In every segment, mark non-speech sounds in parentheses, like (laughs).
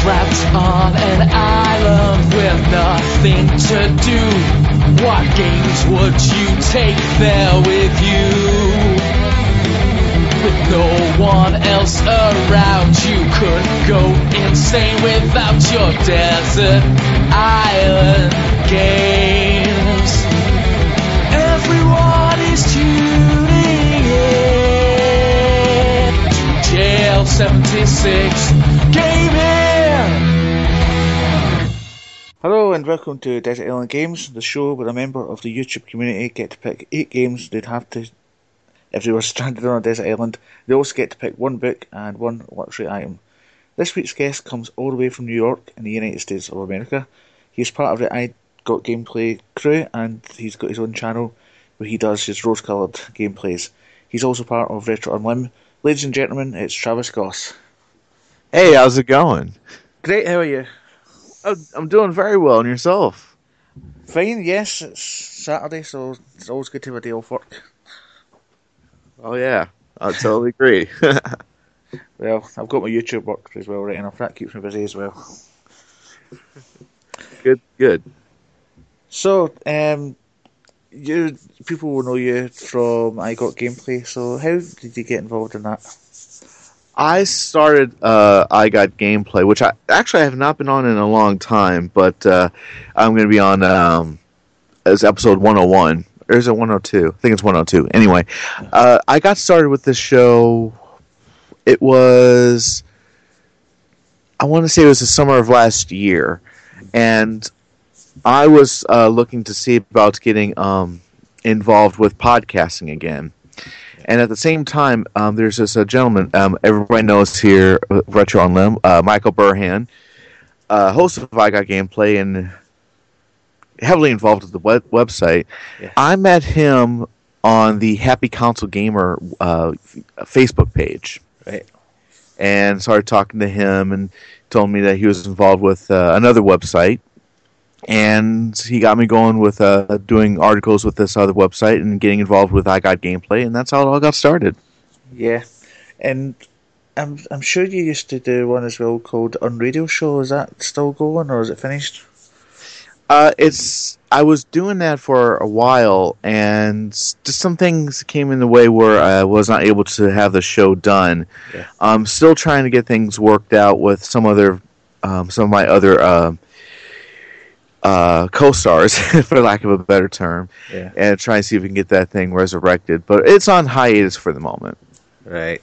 trapped on an island with nothing to do. What games would you take there with you? With no one else around, you could go insane without your desert island games. Everyone is tuning in to Jail 76 Hello and welcome to Desert Island Games, the show where a member of the YouTube community get to pick eight games they'd have to if they were stranded on a desert island. They also get to pick one book and one luxury item. This week's guest comes all the way from New York in the United States of America. He's part of the I Got Gameplay crew and he's got his own channel where he does his rose coloured gameplays. He's also part of Retro Unlim. Ladies and gentlemen, it's Travis Goss. Hey, how's it going? Great, how are you? I'm I'm doing very well, and yourself? Fine, yes, it's Saturday, so it's always good to have a day off work. Oh yeah, I totally agree. (laughs) Well, I've got my YouTube work as well, right enough. That keeps me busy as well. good, good. So, um, you people will know you from I Got Gameplay. So, how did you get involved in that? I started uh, I got gameplay, which I actually I have not been on in a long time, but uh, I'm going to be on um, as episode 101. Or is it 102? I think it's 102. Anyway, uh, I got started with this show. It was, I want to say it was the summer of last year, and I was uh, looking to see about getting um, involved with podcasting again. And at the same time, um, there's this uh, gentleman um, everybody knows here, uh, Retro Unlim, uh, Michael Burhan, uh, host of I Got Gameplay and heavily involved with the web- website. Yeah. I met him on the Happy Console Gamer uh, Facebook page Right. and started talking to him and told me that he was involved with uh, another website and he got me going with uh, doing articles with this other website and getting involved with I Got Gameplay and that's how it all got started. Yeah, and I'm I'm sure you used to do one as well called Unradio Show. Is that still going or is it finished? Uh, it's I was doing that for a while, and just some things came in the way where I was not able to have the show done. Yeah. I'm still trying to get things worked out with some other, um, some of my other uh, uh, co-stars, (laughs) for lack of a better term, Yeah. and try and see if we can get that thing resurrected. But it's on hiatus for the moment. Right.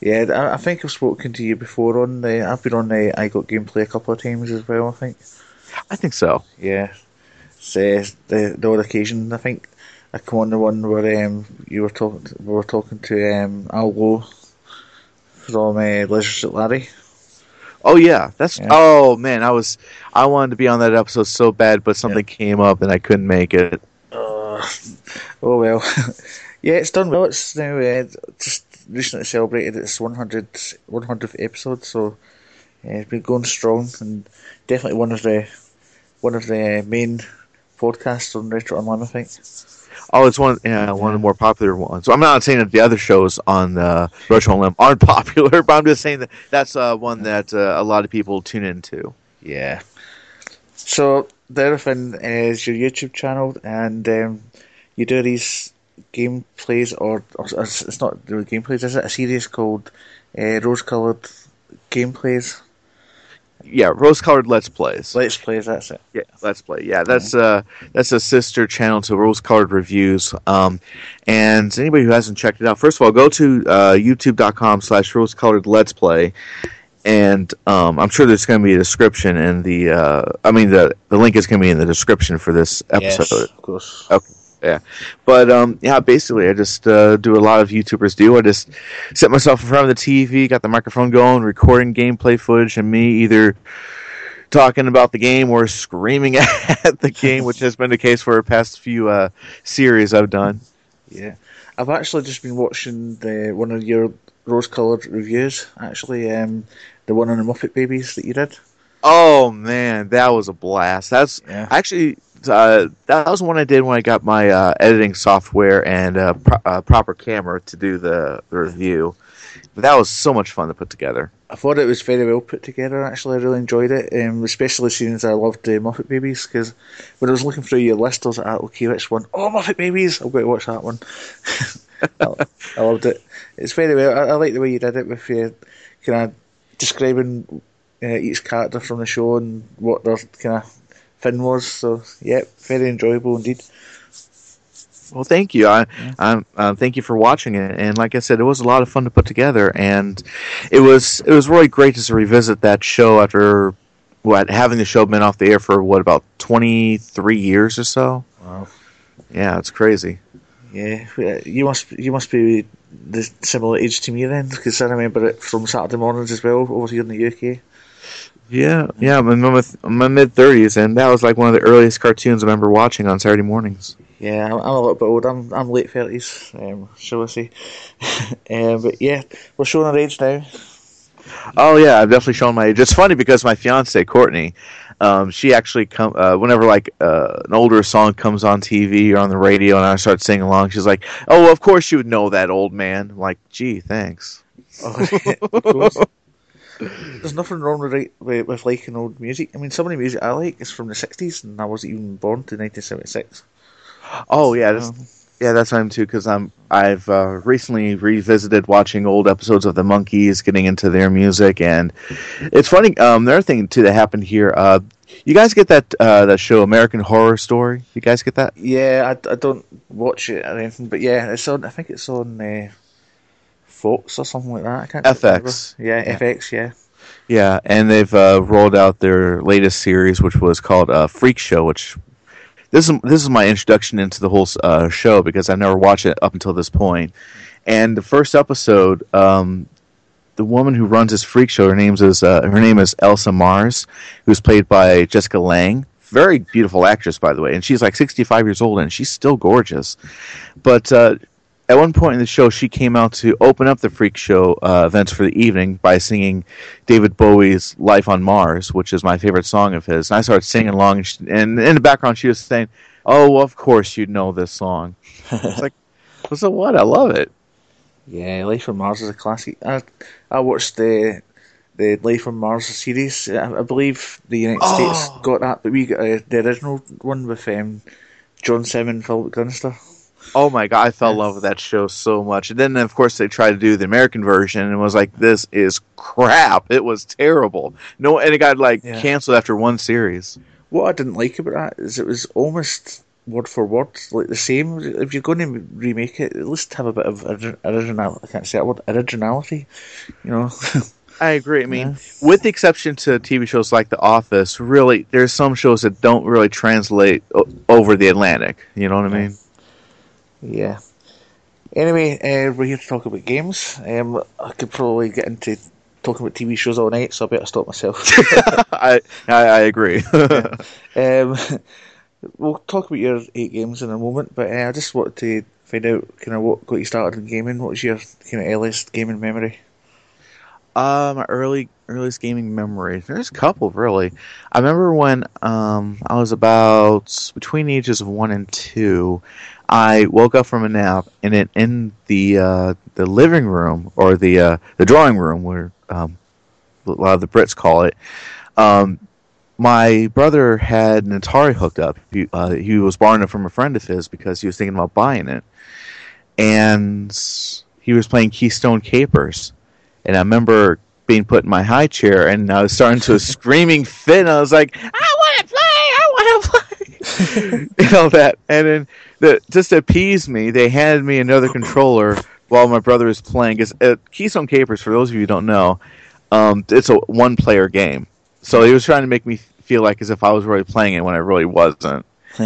Yeah, I, I think I've spoken to you before on the. I've been on the I Got Gameplay a couple of times as well. I think. I think so. Yeah. It's, uh, the the odd occasion. I think I come on the one where um you were talking. We were talking to um Al Lowe from uh, Leisure Suit Larry. Oh yeah, that's Yeah. oh man, I was I wanted to be on that episode so bad, but something came up and I couldn't make it. Uh, oh well. (laughs) yeah, it's done well. It's now uh, just recently celebrated its 100, 100th episode, so uh, it's been going strong and definitely one of the one of the main podcasts on Retro Online, I think. Oh, it's one yeah, one of the more popular ones. So I'm not saying that the other shows on uh, Retro Unlim aren't (laughs) popular, but I'm just saying that that's uh, one that uh, a lot of people tune into. Yeah. So the other thing is your YouTube channel, and um, you do these gameplays, or, or it's not really gameplays, is it? A series called uh, Rose Coloured Gameplays. Yeah, rose colored Let's Plays. Let's plays. That's it. Yeah, Let's Play. Yeah, that's uh that's a sister channel to Rose Colored Reviews. Um, and anybody who hasn't checked it out, first of all, go to uh, YouTube.com slash Rose Colored Let's Play, and um, I'm sure there's going to be a description in the. Uh, I mean, the the link is going to be in the description for this episode. Yes, of course. Okay. Yeah, but um, yeah, basically, I just uh, do a lot of YouTubers do. I just set myself in front of the TV, got the microphone going, recording gameplay footage, and me either talking about the game or screaming (laughs) at the game, which has been the case for the past few uh, series I've done. Yeah, I've actually just been watching the one of your rose-coloured reviews. Actually, um, the one on the Muppet Babies that you did. Oh man, that was a blast. That's Yeah. actually uh, that was one I did when I got my uh, editing software and uh, pro- uh, proper camera to do the, the review. But that was so much fun to put together. I thought it was very well put together. Actually, I really enjoyed it, um, especially seeing as I loved uh, Muppet Babies. Because when I was looking through your list, I was like, ah, "Okay, which one? Oh, Muppet Babies! I'm going to watch that one." I, (laughs) I, loved it. It's very well. I, I, like the way you did it with your kind of describing uh, each character from the show and what their kind of fin was. So, yeah, very enjoyable indeed. Well, thank you. I, yeah. uh, thank you for watching it. And like I said, it was a lot of fun to put together, and it was it was really great to revisit that show after what having the show been off the air for what about twenty three years or so. Wow. Yeah, it's crazy. Yeah, you must you must be the similar age to me then, because I remember it from Saturday mornings as well over here in the UK. Yeah, yeah, I'm in my, my mid thirties, and that was like one of the earliest cartoons I remember watching on Saturday mornings. Yeah, I'm, I'm a little bit old. I'm I'm late thirties, um, shall I say? (laughs) um, but yeah, we're showing our age now. Oh yeah, I've definitely shown my age. It's funny because my fiance Courtney, um, she actually come uh, whenever like uh, an older song comes on TV or on the radio, and I start singing along. She's like, "Oh, well, of course you would know that old man." I'm like, gee, thanks. Oh, (laughs) There's nothing wrong with, with, with liking old music. I mean, some of the music I like is from the '60s, and I wasn't even born to 1976. Oh yeah, that's, yeah, that's time too because I'm I've uh, recently revisited watching old episodes of the Monkees, getting into their music, and it's funny. Um, the other thing too that happened here. Uh, you guys get that uh, that show American Horror Story? You guys get that? Yeah, I, I don't watch it or anything, but yeah, it's on. I think it's on uh, Fox or something like that. FX. Yeah, yeah, FX. Yeah. Yeah, and they've uh, rolled out their latest series, which was called uh, Freak Show, which this is this is my introduction into the whole uh, show because I've never watched it up until this point. And the first episode, um, the woman who runs this freak show, her name is uh, her name is Elsa Mars, who's played by Jessica Lange. Very beautiful actress, by the way, and she's like 65 years old and she's still gorgeous. But uh, at one point in the show, she came out to open up the freak show uh, events for the evening by singing David Bowie's "Life on Mars," which is my favorite song of his. And I started singing along, and, she, and in the background, she was saying, "Oh, well, of course you'd know this song." it's like, well, (laughs) so what? I love it. Yeah, Life on Mars is a classic. I I watched the the Life on Mars series. I, I believe the United oh. States got that, but we got uh, the original one with um, John Simmons, Philip Glenister. Oh my god, I fell in love with that show so much. And then of course they tried to do the American version and was like, This is crap. It was terrible. No and it got like yeah. cancelled after one series. What I didn't like about that is it was almost word for word like the same. If you're going to remake it, at least have a bit of original. I can't say that word originality. You know. (laughs) I agree. I mean, yeah. with the exception to TV shows like The Office, really, there's some shows that don't really translate o- over the Atlantic. You know what I mean? Yeah. Anyway, uh, we're here to talk about games. Um, I could probably get into talking about TV shows all night, so I better stop myself. (laughs) (laughs) I, I, I agree. (laughs) yeah. um, we'll talk about your eight games in a moment, but uh, I just wanted to find out kind of what got you started in gaming. What was your kind of earliest gaming memory? Uh, my early earliest gaming memory. There's a couple really. I remember when um, I was about between the ages of one and two. I woke up from a nap, and in, in the uh, the living room or the uh, the drawing room, where um, a lot of the Brits call it, um, my brother had an Atari hooked up. He, uh, he was borrowing it from a friend of his because he was thinking about buying it, and he was playing Keystone Kapers, And I remember being put in my high chair, and I was starting to a (laughs) screaming fit. And I was like, "I want to play! I want to play!" (laughs) (laughs) you know that, and then the, just to appease me, they handed me another controller while my brother was playing. Because uh, Keystone Kapers, for those of you who don't know, um, it's a one-player game. So he was trying to make me feel like as if I was really playing it when I really wasn't. (laughs)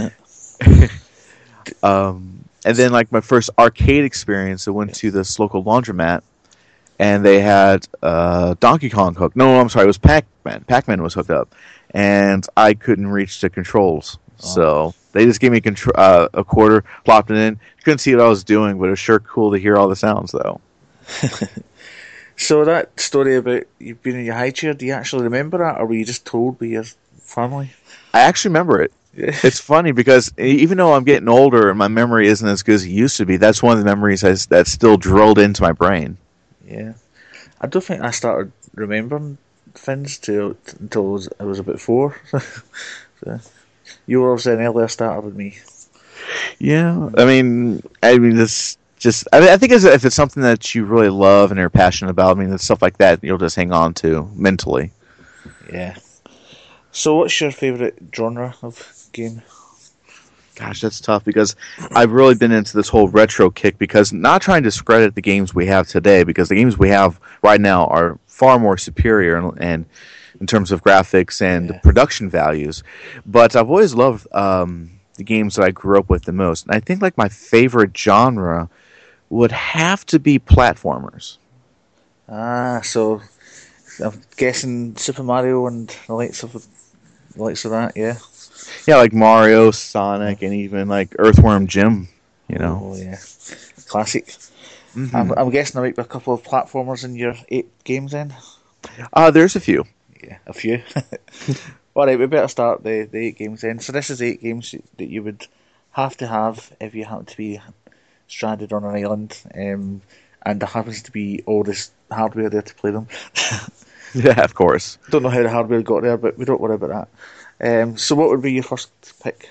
um, and then, like my first arcade experience, I went to this local laundromat, and they had uh, Donkey Kong hooked. No, I'm sorry, it was Pac-Man. Pac-Man was hooked up, and I couldn't reach the controls. Oh. So they just gave me contr- uh, a quarter, plopped it in. Couldn't see what I was doing, but it was sure cool to hear all the sounds, though. (laughs) so that story about you being in your high chair, do you actually remember that, or were you just told by your family? I actually remember it. it's funny because even though I'm getting older and my memory isn't as good as it used to be, that's one of the memories that's still drilled into my brain. Yeah. I don't think I started remembering things till until I was, I was about four. (laughs) so, you were obviously an earlier starter than me. Yeah, I mean, I mean, this just I, mean, I think if it's something that you really love and are passionate about, I mean, it's stuff like that you'll just hang on to mentally. Yeah. So, what's your favourite genre of game? Gosh, that's tough because I've really been into this whole retro kick because not trying to discredit the games we have today because the games we have right now are far more superior and, and in terms of graphics and Yeah. production values. But I've always loved um, the games that I grew up with the most. And I think like my favorite genre would have to be platformers. Ah, so I'm guessing Super Mario and the likes of the likes of that, yeah. Yeah, like Mario, Sonic, and even like Earthworm Jim. You know, Oh yeah, classic. Mhm. I'm, I'm guessing there might be a couple of platformers in your eight games then. uh, there's a few. Yeah, a few. (laughs) All right, we better start the, the eight games then. So this is eight games that you would have to have if you happen to be stranded on an island, um, and there happens to be all this hardware there to play them. (laughs) Yeah, of course. Don't know how the hardware got there, but we don't worry about that. Um, so what would be your first pick?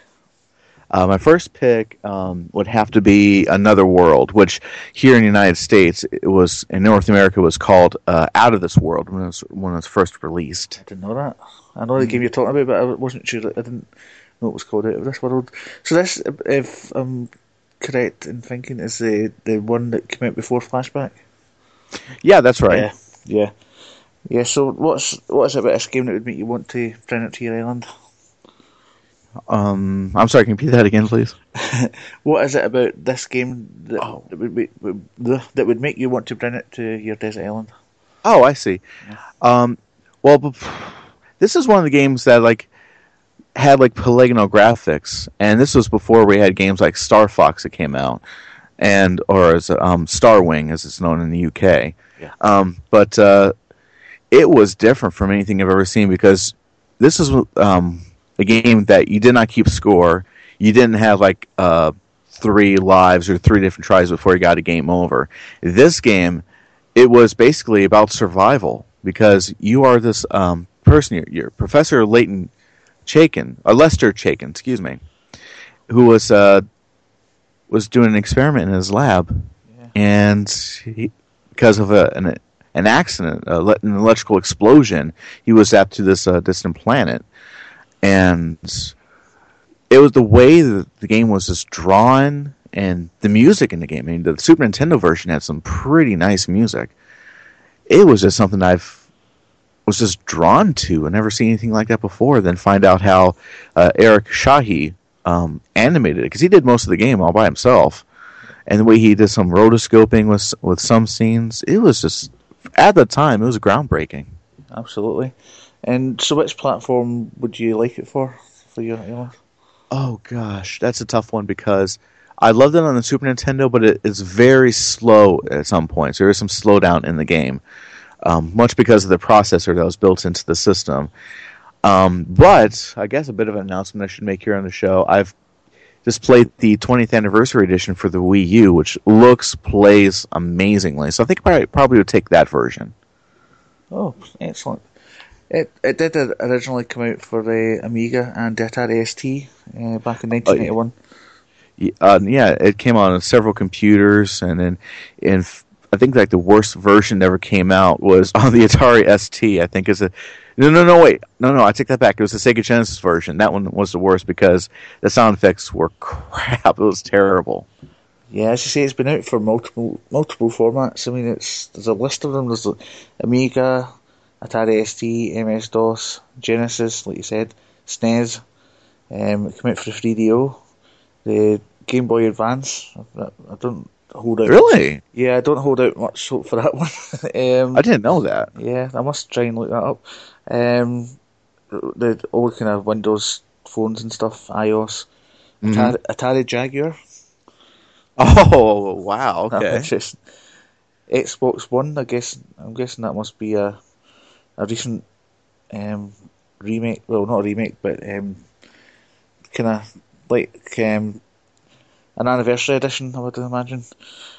Uh, my first pick um, would have to be Another World, which here in the United States, it was in North America was called uh, Out of This World when it was when it was first released. I didn't know that. I know the game you're talking about, but I wasn't sure. I didn't know it was called Out of This World. So this, if I'm correct in thinking, is the the one that came out before Flashback. Yeah, that's right. Yeah, yeah, yeah. So what's what is it about this game that would make you want to bring it to your island? Um, I'm sorry, can you repeat that again, please? (laughs) What is it about this game that, Oh. that would make that would make you want to bring it to your desert island? Oh, I see. Um, well, this is one of the games that like had like polygonal graphics, and this was before we had games like Star Fox that came out, and or as um, Star Wing as it's known in the UK. Yeah. Um, but uh, it was different from anything I've ever seen because this is um, a game that you did not keep score. You didn't have like uh, three lives or three different tries before you got a game over. This game it was basically about survival because you are this um, person, you're, Professor Leighton Chaykin, or Lester Chaykin, excuse me, who was uh, was doing an experiment in his lab, Yeah. and he, because of a, an an accident, an electrical explosion, he was zapped to this uh, distant planet, and it was the way that the game was just drawn and the music in the game. I mean, the Super Nintendo version had some pretty nice music. It was just something I've was just drawn to. I never seen anything like that before. Then find out how uh, Eric Chahi um, animated it because he did most of the game all by himself, and the way he did some rotoscoping with with some scenes, it was just at the time it was groundbreaking. Absolutely. And so, which platform would you like it for for your island? Oh gosh, that's a tough one because I loved it on the Super Nintendo, but it is very slow at some points. There is some slowdown in the game, um, much because of the processor that was built into the system. Um, but I guess a bit of an announcement I should make here on the show. I've just played the 20th anniversary edition for the Wii U, which looks plays amazingly. So I think I probably would take that version. Oh, excellent. It it did originally come out for the Amiga and Atari ST uh, back in 1981. Uh, yeah, it came on several computers, and then in f- I think like the worst version that ever came out was on the Atari ST. I think is a no, no, no, wait, no, no, I take that back. It was the Sega Genesis version. That one was the worst because the sound effects were (laughs) crap. It was terrible. Yeah, as you say, it's been out for multiple multiple formats. I mean, it's there's a list of them. There's the Amiga, Atari ST, MS DOS, Genesis, like you said, SNES. Um, it came out for the 3DO, the Game Boy Advance. I, I don't hold out. Really, Yeah, I don't hold out much hope for that (laughs) one. um, I didn't know that. Yeah, I must try and look that up. Um, the old kind of Windows phones and stuff, iOS, Mhm. Atari, Atari Jaguar. Oh wow, (laughs) okay. Xbox One. I guess I'm guessing that must be a a recent um, remake. Well, not a remake, but um, kind of like um, an anniversary edition. I would imagine.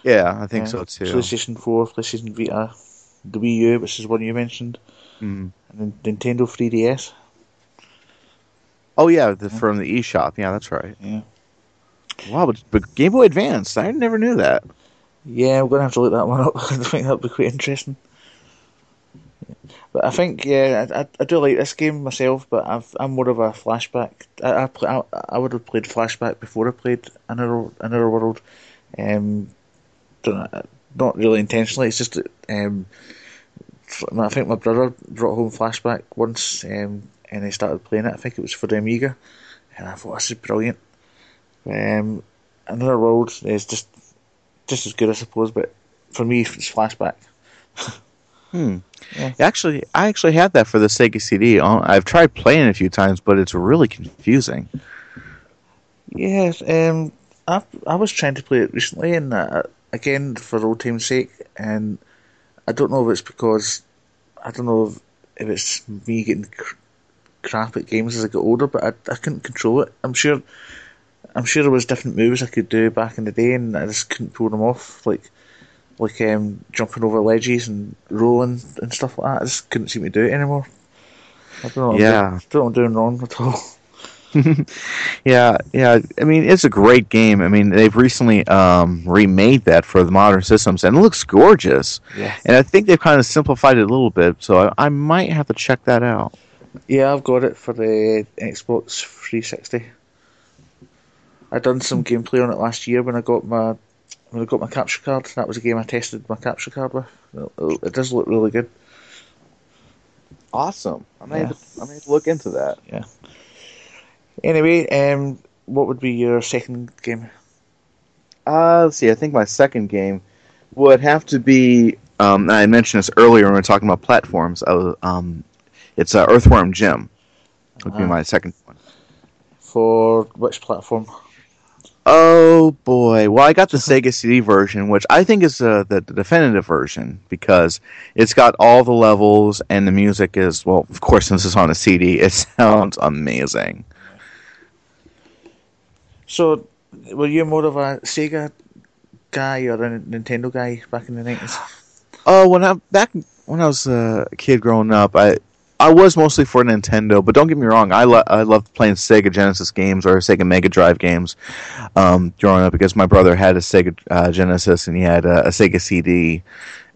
Yeah, I think Yeah. so too. PlayStation Four, PlayStation Vita, the Wii U, which is one you mentioned, Mm. and then Nintendo 3DS. Oh yeah, the, from the eShop. Yeah, that's right. Yeah. Wow, but, but Game Boy Advance, I never knew that. Yeah, we're gonna have to look that one up. (laughs) I think that'd be quite interesting. But I think, yeah, I, I, do like this game myself, but I've, I'm more of a flashback. I I, play, I I would have played flashback before I played Another Another World. Um, know, not really intentionally. It's just that, um, I think my brother brought home flashback once, um, and I started playing it. I think it was for the Amiga, and I thought this is brilliant. Um, Another World is just just as good, I suppose, but for me, it's flashback. (laughs) Hmm. Yeah. Actually, I actually had that for the Sega CD. I've tried playing it a few times, but it's really confusing. Yes, um, I I was trying to play it recently, and uh, again for old time's sake, and I don't know if it's because I don't know if, if it's me getting cr- crap at games as I get older, but I, I couldn't control it. I'm sure, I'm sure there was different moves I could do back in the day, and I just couldn't pull them off, like like um, jumping over ledges and rolling and stuff like that. I just couldn't seem to do it anymore. I don't know. What I'm Yeah. doing, I don't know I'm doing wrong at all. (laughs) Yeah, yeah. I mean, it's a great game. I mean, they've recently um, remade that for the modern systems, and it looks gorgeous. Yeah. And I think they've kind of simplified it a little bit, so I, I might have to check that out. Yeah, I've got it for the Xbox 360. I done some gameplay on it last year when I got my when I got my capture card. That was a game I tested my capture card with. It, it does look really good. Awesome. I may have I may look into that. Yeah. Anyway, um, what would be your second game? Uh, let's see. I think my second game would have to be. Um, I mentioned this earlier when we were talking about platforms. I was, um, it's uh, Earthworm Jim. Would be Ah. my second one. For which platform? Oh boy! Well, I got the Sega CD version, which I think is uh, the, the definitive version because it's got all the levels and the music is well. Of course, since it's on a CD, it (laughs) sounds amazing. So, were you more of a Sega guy or a Nintendo guy back in the nineties? Oh, when I back when I was a kid growing up, I I was mostly for Nintendo, but don't get me wrong, I lo- I loved playing Sega Genesis games or Sega Mega Drive games um, growing up because my brother had a Sega uh, Genesis and he had a, a Sega CD,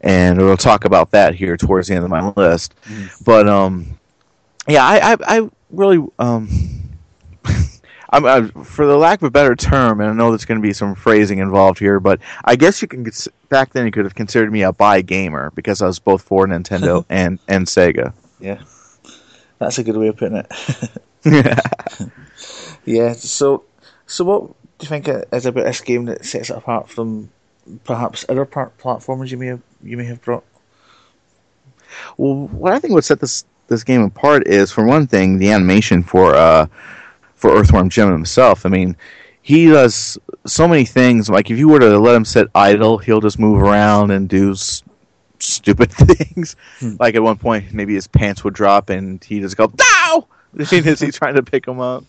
and we'll talk about that here towards the end of my list. But um, yeah, I I, I really um. (laughs) I'm, I, for the lack of a better term, and I know there's going to be some phrasing involved here, but I guess you can back then you could have considered me a bi gamer because I was both for Nintendo (laughs) and and Sega. Yeah, that's a good way of putting it. Yeah. (laughs) (laughs) yeah. So, so what do you think is about this game that sets it apart from perhaps other part platforms you may have you may have brought? Well, what I think would set this this game apart is, for one thing, the animation for uh, for Earthworm Jim himself. I mean, he does so many things. Like if you were to let him sit idle, he'll just move around and do stupid (laughs) things. Hmm. Like at one point, maybe his pants would drop and he just go "Dow!" (laughs) as he's (laughs) trying to pick him up.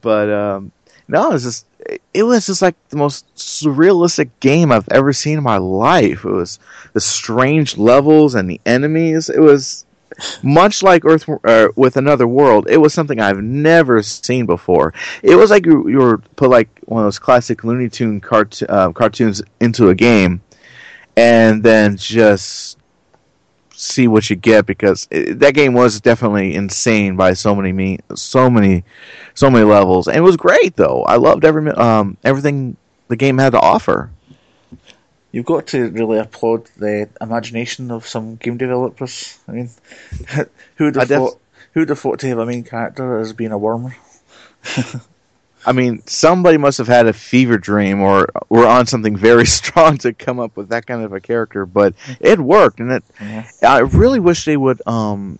But um, no, it was just it was just like the most surrealistic game I've ever seen in my life. It was the strange levels and the enemies. It was much like Earth uh, with Another World. It was something I've never seen before. It was like you, you were put like one of those classic Looney Tune cart- uh, cartoons into a game, and then just see what you get because it, that game was definitely insane by so many me so many so many levels and it was great though i loved every um everything the game had to offer You've got to really applaud the imagination of some game developers. I mean, (laughs) who would have def- thought? Who would have thought to have a main character as being a worm? (laughs) i mean somebody must have had a fever dream or were on something very (laughs) strong to come up with that kind of a character but it worked and it Yeah. I really wish they would. Um,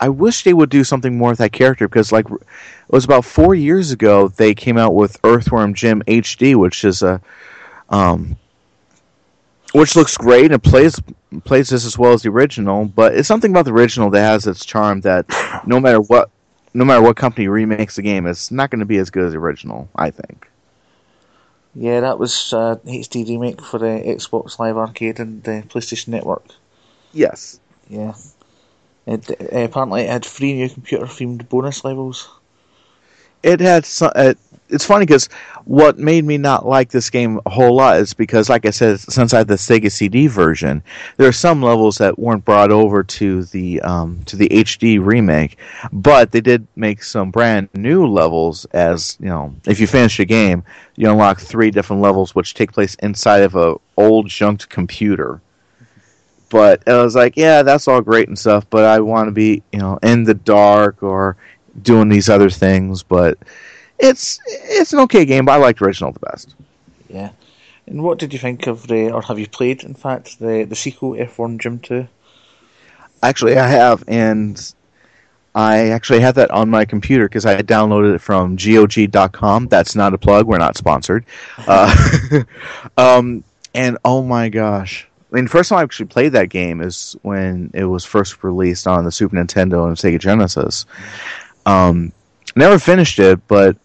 I wish they would do something more with that character because, like, it was about four years ago they came out with Earthworm Jim HD, which is a, um, which looks great and plays plays just as well as the original. But it's something about the original that has its charm that no matter what, no matter what company remakes the game, it's not going to be as good as the original. I think. Yeah, that was uh, HD remake for the Xbox Live Arcade and the PlayStation Network. Yes. Yeah. It, uh, apparently, it had three new computer-themed bonus levels. It had some. It, it's funny because what made me not like this game a whole lot is because, like I said, since I had the Sega CD version, there are some levels that weren't brought over to the um, to the HD remake, but they did make some brand new levels. As you know, if you finish the game, you unlock three different levels which take place inside of a old junked computer. But I was like, yeah, that's all great and stuff, but I want to be, you know, in the dark or doing these other things. But it's it's an okay game, but I liked original the best. Yeah. And what did you think of the, or have you played, in fact, the the sequel, Earthworm Jim Two? Actually, I have, and I actually have that on my computer because I downloaded it from GOG.com. That's not a plug. We're not sponsored. (laughs) Uh, (laughs) um, and oh my gosh. I mean, first time I actually played that game is when it was first released on the Super Nintendo and Sega Genesis. Um, never finished it, but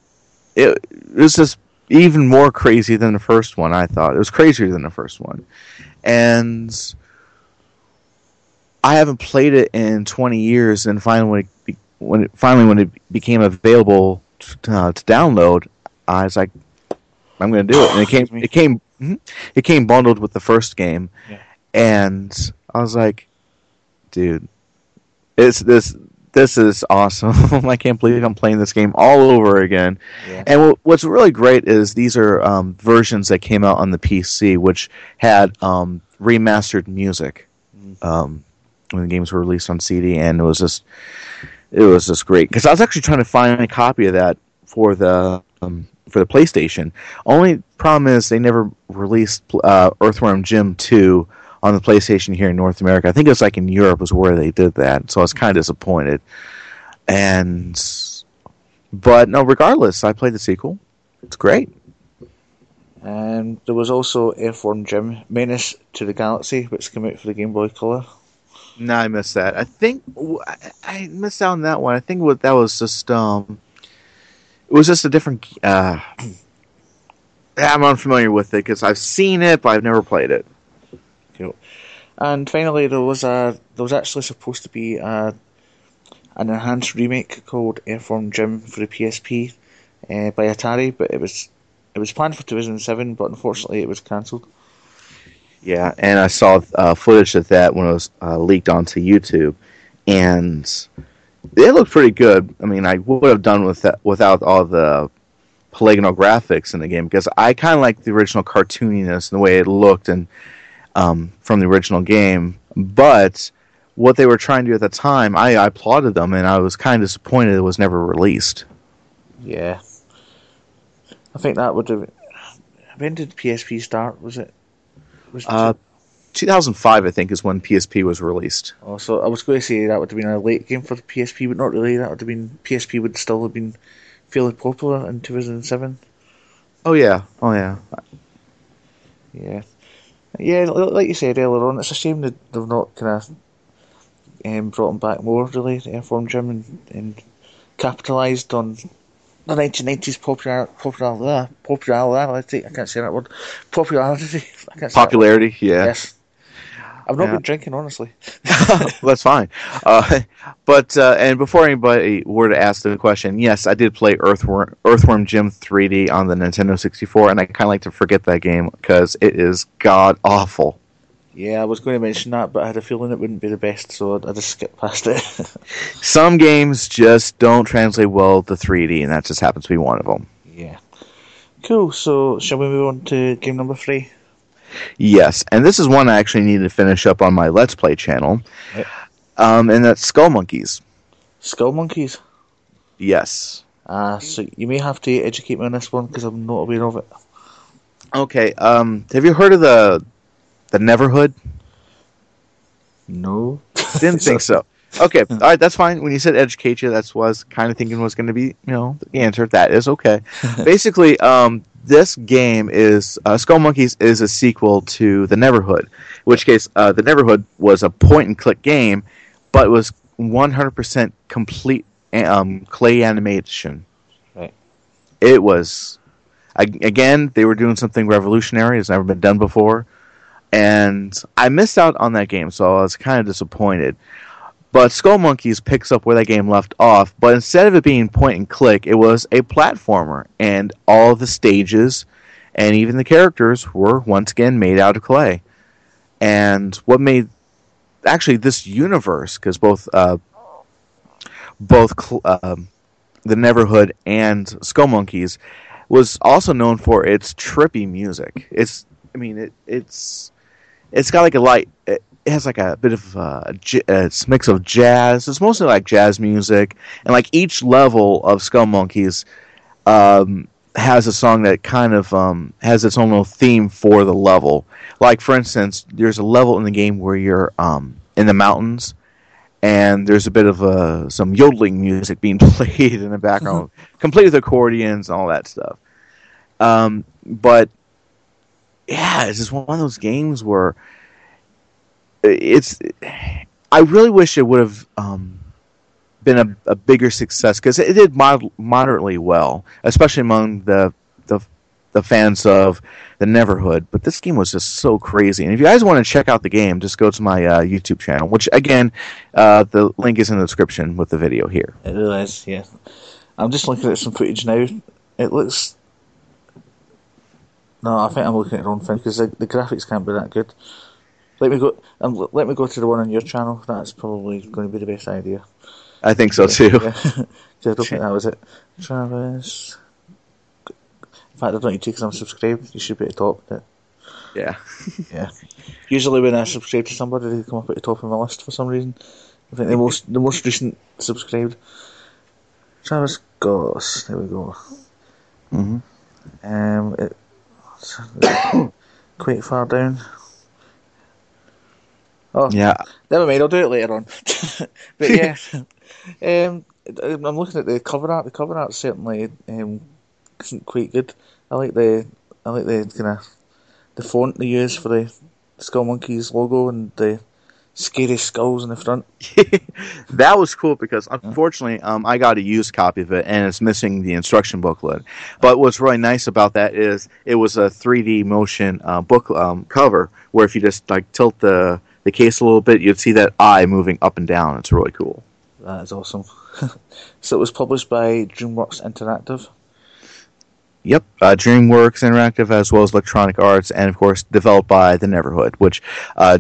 it, it was just even more crazy than the first one. I thought it was crazier than the first one, and I haven't played it in 20 years. And finally, when it, be, when it, finally when it became available to, uh, to download, I was like, I'm going to do it. And it came it came mhm. it came bundled with the first game, Yeah. and I was like, dude, it's this this is awesome. (laughs) I can't believe I'm playing this game all over again. Yeah. And what- what's really great is these are um, versions that came out on the PC, which had um, remastered music um, when the games were released on CD, and it was just it was just great because I was actually trying to find a copy of that for the um, for the PlayStation. Only problem is they never released uh, Earthworm Jim two on the PlayStation here in North America. I think it was like in Europe was where they did that, so I was kind of disappointed. And but no, regardless, I played the sequel. It's great. And there was also Earthworm Jim Menace to the Galaxy, which came out for the Game Boy Color. No, I missed that. I think I- I missed out on that one. I think what that was just um, it was just a different. Uh, (clears throat) I'm unfamiliar with it because I've seen it, but I've never played it. And finally, there was a there was actually supposed to be a an enhanced remake called Earthworm Jim for the PSP uh, by Atari, but it was it was planned for 2007, but unfortunately it was cancelled. Yeah, and I saw uh, footage of that when it was uh, leaked onto YouTube, and it looked pretty good. I mean, I would have done with that without all the polygonal graphics in the game because I kind of like the original cartooniness and the way it looked and um, from the original game. But what they were trying to do at the time, I, I applauded them, and I was kind of disappointed it was never released. Yeah, I think that would have. When did PSP start? Was it? Was it Uh, 2005, I think, is when PSP was released. Oh, so I was going to say that would have been a late game for the PSP, but not really. That would have been PSP would still have been fairly popular in 2007. Oh yeah, oh yeah. Yeah, yeah. Like you said earlier on, it's a shame that they've not kind of um, brought him back more really, the Earthworm Jim, and, and capitalised on the 1990s popular popular popularity. I can't say that word. Popularity. I can't say that word. Popularity, yeah. Yes. I've not Yeah. been drinking, honestly. (laughs) (laughs) That's fine. Uh, but uh, and before anybody were to ask the question, yes, I did play Earthworm Earthworm Jim 3D on the Nintendo 64, and I kind of like to forget that game because it is god awful. Yeah, I was going to mention that, but I had a feeling it wouldn't be the best, so I I just skipped past it. (laughs) Some games just don't translate well to 3D, and that just happens to be one of them. yeah. Cool, so shall we move on to game number three? Yes, and this is one I actually need to finish up on my Let's Play channel, Yep. um, and that's Skull Monkeys. Skull Monkeys. Yes. Ah, so you may have to educate me on this one because I'm not aware of it. Okay. Um, have you heard of the the Neverhood? No. (laughs) Didn't think so. Okay, (laughs) all right, that's fine. When you said educate you, that's what I was kind of thinking was going to be, you know, the answer. That is okay. (laughs) Basically, um, this game is uh, Skull Monkeys is a sequel to the Neverhood. In which case, uh, the Neverhood was a point and click game, but it was 100% complete um, clay animation. Right. It was, ag- again, they were doing something revolutionary. It's never been done before. and I missed out on that game, so I was kind of disappointed. But Skull Monkeys picks up where that game left off, but instead of it being point and click, it was a platformer, and all the stages and even the characters were once again made out of clay. And what made actually this universe, because both uh, both cl- um the Neverhood and Skull Monkeys was also known for its trippy music. It's, I mean, it, it's it's got like a light. It, it has like a bit of uh, j- uh, it's a mix of jazz. It's mostly like jazz music, and like each level of Skull Monkeys um, has a song that kind of um, has its own little theme for the level. Like for instance, there's a level in the game where you're um, in the mountains, and there's a bit of uh, some yodeling music being (laughs) played in the background, (laughs) complete with accordions and all that stuff. Um, but yeah, it's just one of those games where it's. I really wish it would have um, been a, a, bigger success because it did mod- moderately well, especially among the, the the fans of the Neverhood. But this game was just so crazy. And if you guys want to check out the game, just go to my uh, YouTube channel, which again, uh, the link is in the description with the video here. It is, yeah. I'm just looking at some footage now. It looks. No, I think I'm looking at the wrong thing because the, the graphics can't be that good. Let me go. Um, let me go to the one on your channel. That's probably going to be the best idea. I think so too. Yeah. (laughs) I don't think that was it. Travis. In fact, I don't need to because I'm subscribed. You should be at the top. But Yeah. (laughs) yeah. Usually, when I subscribe to somebody, they come up at the top of my list for some reason. I think the most the most recent subscribed. Travis Goss. There we go. hmm Um, it, (coughs) quite far down. Oh, Yeah. Never mind, I'll do it later on. (laughs) but yeah, (laughs) um, I'm looking at the cover art. The cover art certainly um, isn't quite good. I like the I like the kind of the font they use for the Skull Monkeys logo and the scary skulls in the front. (laughs) that was cool because unfortunately um, I got a used copy of it and it's missing the instruction booklet. But what's really nice about that is it was a 3D motion uh, book um, cover where if you just like tilt the the case a little bit, you'd see that eye moving up and down. It's really cool. That is awesome. (laughs) so it was published by DreamWorks Interactive. Yep, uh, DreamWorks Interactive as well as Electronic Arts, and of course developed by the Neverhood. Which, uh,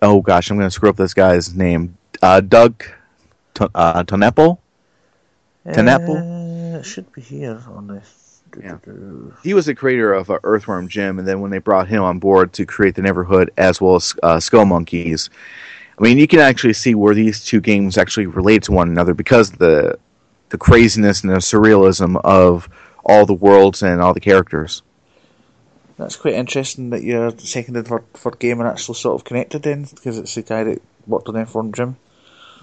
oh gosh, I'm going to screw up this guy's name. Uh, Doug T- uh, Tonepal. TenNapel? Uh, it should be here on the. Yeah. He was the creator of uh, Earthworm Jim, and then when they brought him on board to create the Neverhood as well as uh, Skull Monkeys, I mean, you can actually see where these two games actually relate to one another because the the craziness and the surrealism of all the worlds and all the characters. That's quite interesting that your seconded for, for game are actually sort of connected then, because it's the guy that worked on Earthworm Jim.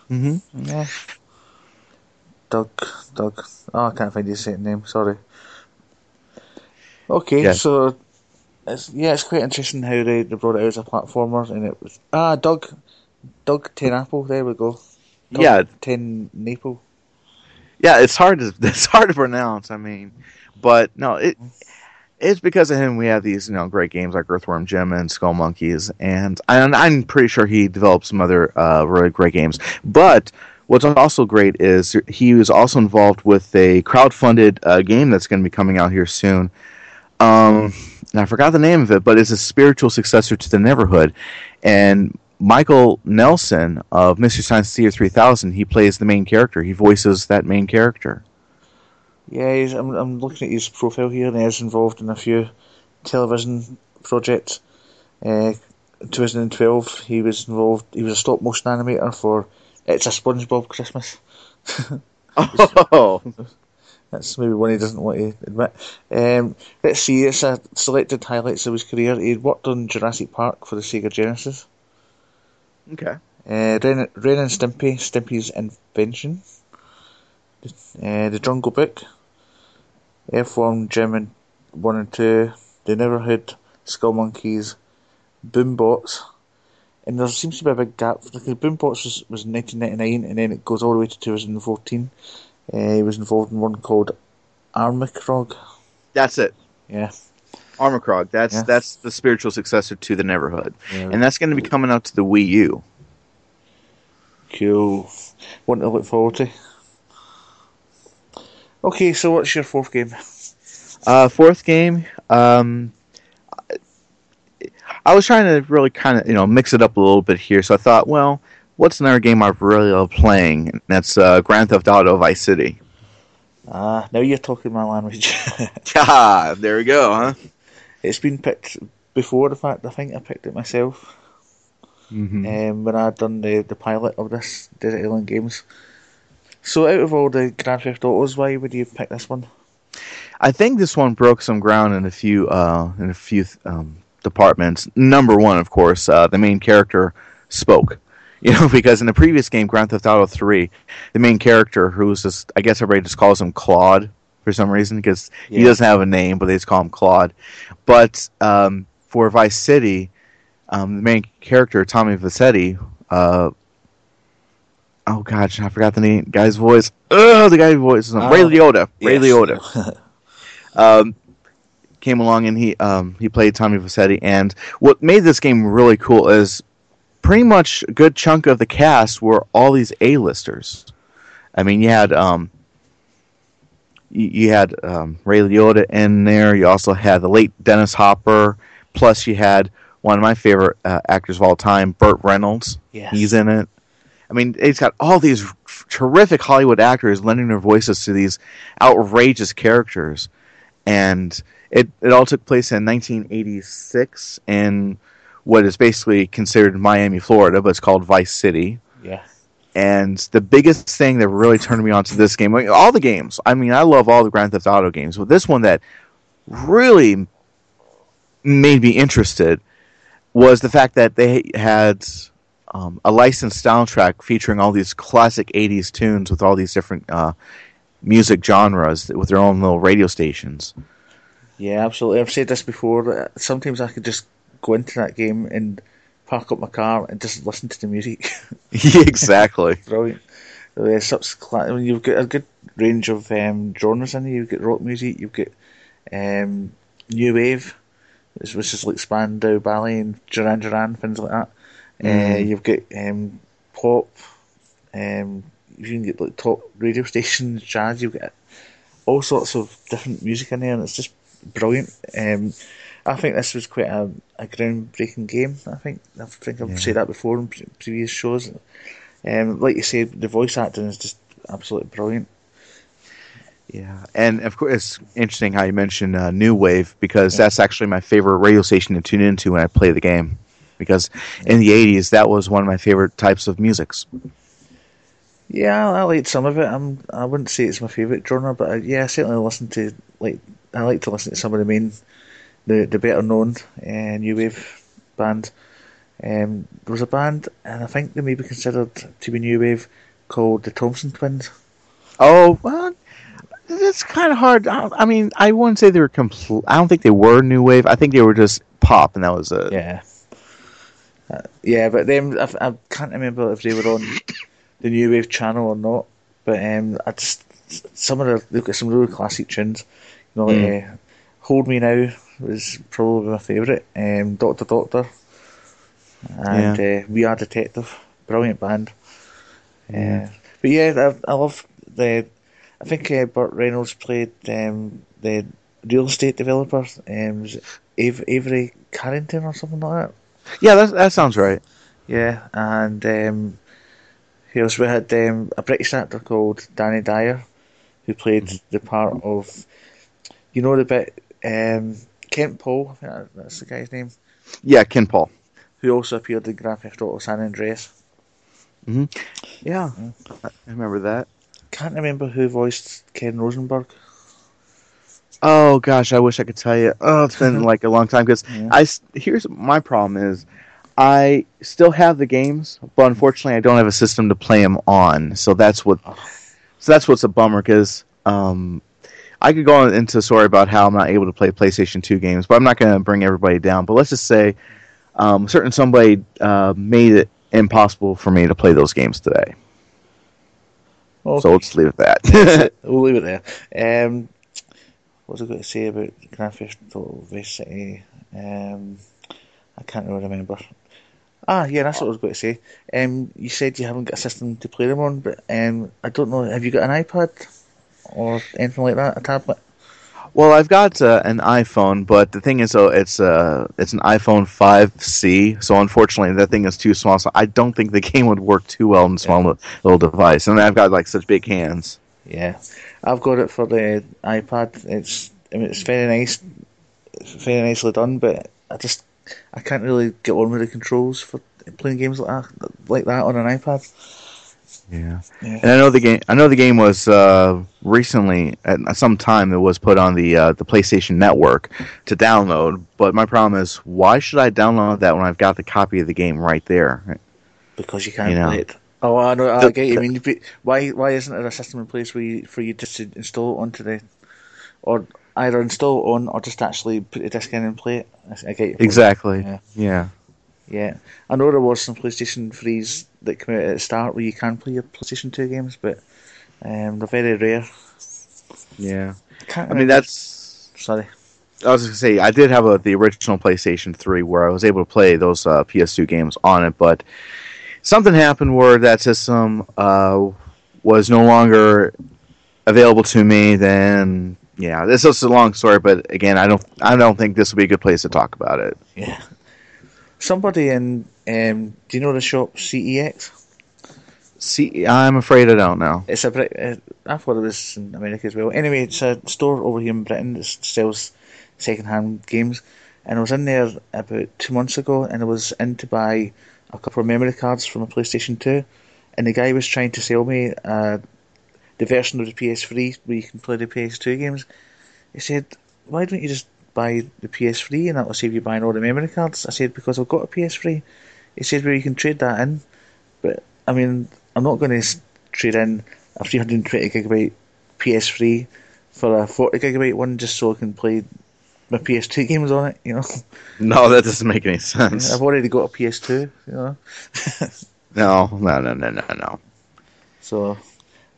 Mm-hmm. Yeah. Doug, Doug. Oh, I can't find his second name. Sorry. Okay, Yeah. so it's yeah, it's quite interesting how they, they brought it out as a platformer, and it was ah Doug, Doug TenNapel. There we go. Doug Yeah. TenNapel. Yeah, it's hard to (laughs) it's hard to pronounce. I mean, but no, it it's because of him we have these you know great games like Earthworm Jim and Skull Monkeys, and I'm, I'm pretty sure he developed some other uh, really great games. But what's also great is he was also involved with a crowd-funded uh, game that's going to be coming out here soon. Um, and I forgot the name of it, but it's a spiritual successor to the Neverhood, and Michael Nelson of Mystery Science Theater 3000, he plays the main character. He voices that main character. Yeah, he's, I'm I'm looking at his profile here, and he's involved in a few television projects. Uh, 2012, he was involved. He was a stop motion animator for It's a SpongeBob Christmas. (laughs) (laughs) Oh, That's maybe one he doesn't want to admit. Um, let's see, it's a selected highlights of his career. He worked on Jurassic Park for the Sega Genesis. okay. Uh, Ren, Ren and Stimpy, Stimpy's Invention. Uh, the Jungle Book. Earthworm Jim and 1 and 2. The Neverhood, Skull Monkeys, Boombots. And there seems to be a big gap. Because Boombots was, was 1999 and then it goes all the way to 2014. Uh, he was involved in one called Armikrog. That's it. Yeah. Armikrog. That's Yeah. that's the spiritual successor to the Neverhood, Yeah. and that's going to be coming out to the Wii U. Cool. One to look forward to. Okay, so what's your fourth game? Uh, fourth game. Um, I was trying to really kind of you know mix it up a little bit here, so I thought, well, what's another game I've really loved playing? That's uh, Grand Theft Auto Vice City. Ah, now you're talking my language. (laughs) (laughs) Ah, there we go, huh? it's been picked before the fact I think I picked it myself. Mm-hmm. um, when I'd done the, the pilot of this Desert Island Games. So, out of all the Grand Theft Autos, why would you pick this one? I think this one broke some ground in a few uh, in a few um, departments. Number one, of course, uh, the main character spoke. (laughs) You know, because in the previous game, Grand Theft Auto Three, the main character, who's just I guess everybody just calls him Claude for some reason because he doesn't have a name, but they just call him Claude. But um, for Vice City, um, the main character, Tommy Vercetti, uh, oh gosh, I forgot the name, guy's voice. Oh, the guy's voice, Oh, Ray Liotta. Ray Yes. Liotta (laughs) um, came along and he um, he played Tommy Vercetti. And what made this game really cool is pretty much a good chunk of the cast were all these A-listers. I mean, you had um, you, you had um, Ray Liotta in there. You also had the late Dennis Hopper. Plus, you had one of my favorite uh, actors of all time, Burt Reynolds. Yes. He's in it. I mean, it's got all these terrific Hollywood actors lending their voices to these outrageous characters, and it it all took place in 1986 in what is basically considered Miami, Florida, but it's called Vice City. yeah. And the biggest thing that really turned me on to this game, all the games. I mean, I love all the Grand Theft Auto games, but this one that really made me interested was the fact that they had um, a licensed soundtrack featuring all these classic '80s tunes with all these different uh, music genres with their own little radio stations. Yeah, absolutely. I've said this before. Sometimes I could just go into that game and park up my car and just listen to the music. (laughs) yeah, exactly. (laughs) Brilliant. Uh, such cla- I mean, you've got a good range of um, genres in there. You've got rock music, you've got um, new wave, which which is like Spandau Ballet and Duran Duran, things like that. Uh, Mm. you've got um, pop, um, you can get like top radio (laughs) stations, jazz. You've got all sorts of different music in there, and it's just brilliant. Um, I think this was quite a, a groundbreaking game. I think I think I've Yeah. said that before in pre- previous shows. Um, like you said, the voice acting is just absolutely brilliant. Yeah, and of course, it's interesting how you mentioned uh, New Wave because that's actually my favorite radio station to tune into when I play the game. Because in the '80s, that was one of my favorite types of musics. Yeah, I, I liked some of it. I'm I wouldn't say it's my favourite genre, but I, yeah, I certainly listen to like I like to listen to some of the main, the the better known uh, new wave band. Um, there was a band, and I think they may be considered to be new wave, called the Thompson Twins. Oh, well, it's kind of hard. I, I mean, I wouldn't say they were complete. I don't think they were new wave. I think they were just pop, and that was it. Yeah. Uh, yeah, but them I, I can't remember if they were on the new wave channel or not. But um, I just some of the they've got some really classic tunes. You know, like, Mm. uh, "Hold Me Now" was probably my favourite. Um, "Doctor Doctor" and uh, "We Are Detective," brilliant band. Yeah. Uh, but yeah, I, I love the. I think uh, Burt Reynolds played um, the real estate developer. Um, was it Av- Avery Carrington or something like that. Yeah, that that sounds right. Yeah, and um, who else? We had um, a British actor called Danny Dyer, who played the part of, you know, the bit um, Kent Paul. I think that's the guy's name. Yeah, Ken Paul. Who also appeared in Grand Theft Auto San Andreas. Yeah, I remember that. Can't remember who voiced Ken Rosenberg. Oh gosh, I wish I could tell you. Oh, it's been (laughs) like a long time because Yeah. I s- here's my problem is I still have the games, but unfortunately I don't have a system to play them on. So that's what so that's what's a bummer because um, I could go into a story about how I'm not able to play PlayStation 2 games, but I'm not going to bring everybody down. But let's just say um, certain somebody uh, made it impossible for me to play those games today. Okay. So let's leave it at that. (laughs) we'll leave it there. Um, what was I going to say about Grand Theft Auto Vice City? Um, I can't really remember. Ah, yeah, that's what I was going to say. Um, you said you haven't got a system to play them on, but um, I don't know. Have you got an iPad or anything like that? A tablet? Well, I've got uh, an iPhone, but the thing is, though, it's uh, it's an iPhone 5C. So unfortunately, that thing is too small. So I don't think the (laughs) game would work too well in a small Yeah. little device. And I've got like such big hands. Yeah, I've got it for the iPad. It's I mean, it's very nice, it's very nicely done, but I just I can't really get on with the controls for playing games like that, like that on an iPad. Yeah. Yeah. And I know the game. I know the game was uh, recently at some time it was put on the uh, the PlayStation Network to download. But my problem is, why should I download that when I've got the copy of the game right there? because you can't You know. play it. Oh, I know. I The- get you. I mean, but why why isn't there a system in place where you, for you just to install it onto the, or either install it on or just actually put the disc in and play it? I, I get you. Exactly. Yeah. Yeah. Yeah, I know there was some PlayStation threes that come out at the start where you can play your PlayStation Two games, but um, they're very rare. Yeah. I. I mean, that's. sorry. I was gonna say I did have a, the original PlayStation 3 where I was able to play those uh, PS2 games on it, but something happened where that system uh, was no longer available to me. Then yeah, this is a long story, but again, I don't I don't think this would be a good place to talk about it. Yeah. Somebody in um, do you know the shop CEX? See, I'm afraid I don't know. It's a Brit- uh, I thought it was in America as well. Anyway, it's a store over here in Britain that sells second-hand games, and I was in there about two months ago, and I was in to buy a couple of memory cards from a PlayStation Two, and the guy was trying to sell me uh, the version of the PS3 where you can play the PS2 games. He said, "Why don't you just buy the PS3 and that'll save you buying all the memory cards?" I said, "Because I've got a PS3." He said, "Well, you can trade that in." But I mean, I'm not going to trade in a 320 gigabyte PS3 for a 40 gigabyte one just so I can play my PS2 (laughs) games on it. You know, No, that doesn't make any sense. I've already got a PS2. You know, (laughs) No, no, no, no, no, no. so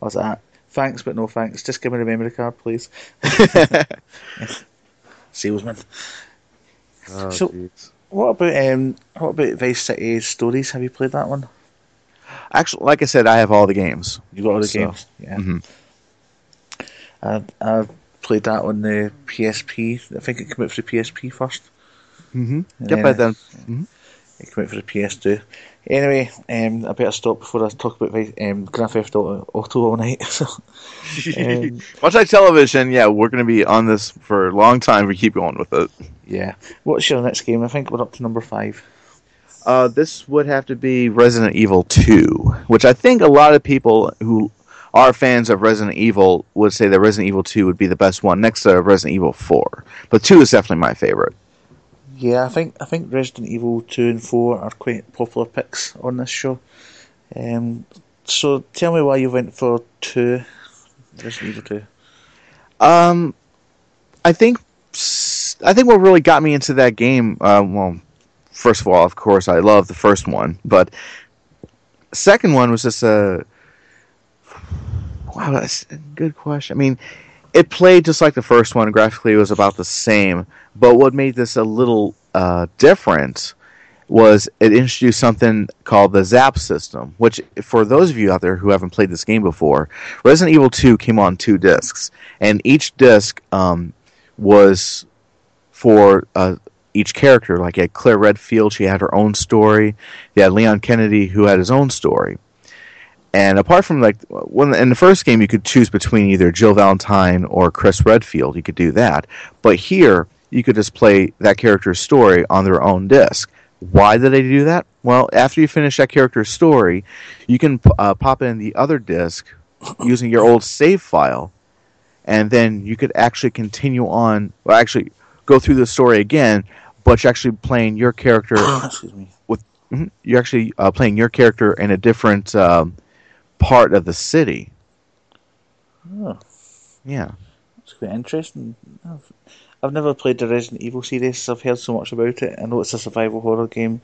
I was like, "Thanks, but no thanks. Just give me the memory card, please." (laughs) Salesman. Oh, So- jeez. What about um? What about Vice City Stories? Have you played that one? Actually, like I said, I have all the games. You got all the So, games. Yeah. mhm. I I played that on the PSP. I think it came out for the PSP first. Mm-hmm. And Yep, then I then. It came out for the PS2. Anyway, um, I better stop before I talk about um, Grand Theft Auto, Auto all night. (laughs) So, um, (laughs) Much like television, yeah, we're going to be on this for a long time. We keep going with it. yeah. What's your next game? I think we're up to number five. Uh, this would have to be Resident Evil 2, which I think a lot of people who are fans of Resident Evil would say that Resident Evil 2 would be the best one next to Resident Evil 4. But 2 is definitely my favorite. Yeah, I think I think Resident Evil two and four are quite popular picks on this show. Um, so tell me why you went for two, Resident Evil two. Um, I think I think what really got me into that game. Uh, well, first of all, of course, I love the first one, but second one was just a wow. That's a good question. I mean, it played just like the first one. Graphically, it was about the same, but what made this a little uh, different was it introduced something called the Zap system, which, for those of you out there who haven't played this game before, Resident Evil 2 came on two discs, and each disc um, was for uh, each character. Like, you had Claire Redfield, she had her own story. You had Leon Kennedy, who had his own story. And apart from like when in the first game, you could choose between either Jill Valentine or Chris Redfield. You could do that, but here you could just play that character's story on their own disc. Why did they do that? Well, after you finish that character's story, you can uh, pop in the other disc using your old save file, and then you could actually continue on. Well, actually, go through the story again, but you're actually playing your character. (coughs) Excuse me. Mhm. You're actually uh, playing your character in a different um, part of the city. Oh, Yeah. it's quite interesting. I've, I've never played the Resident Evil series. I've heard so much about it. I know it's a survival horror game,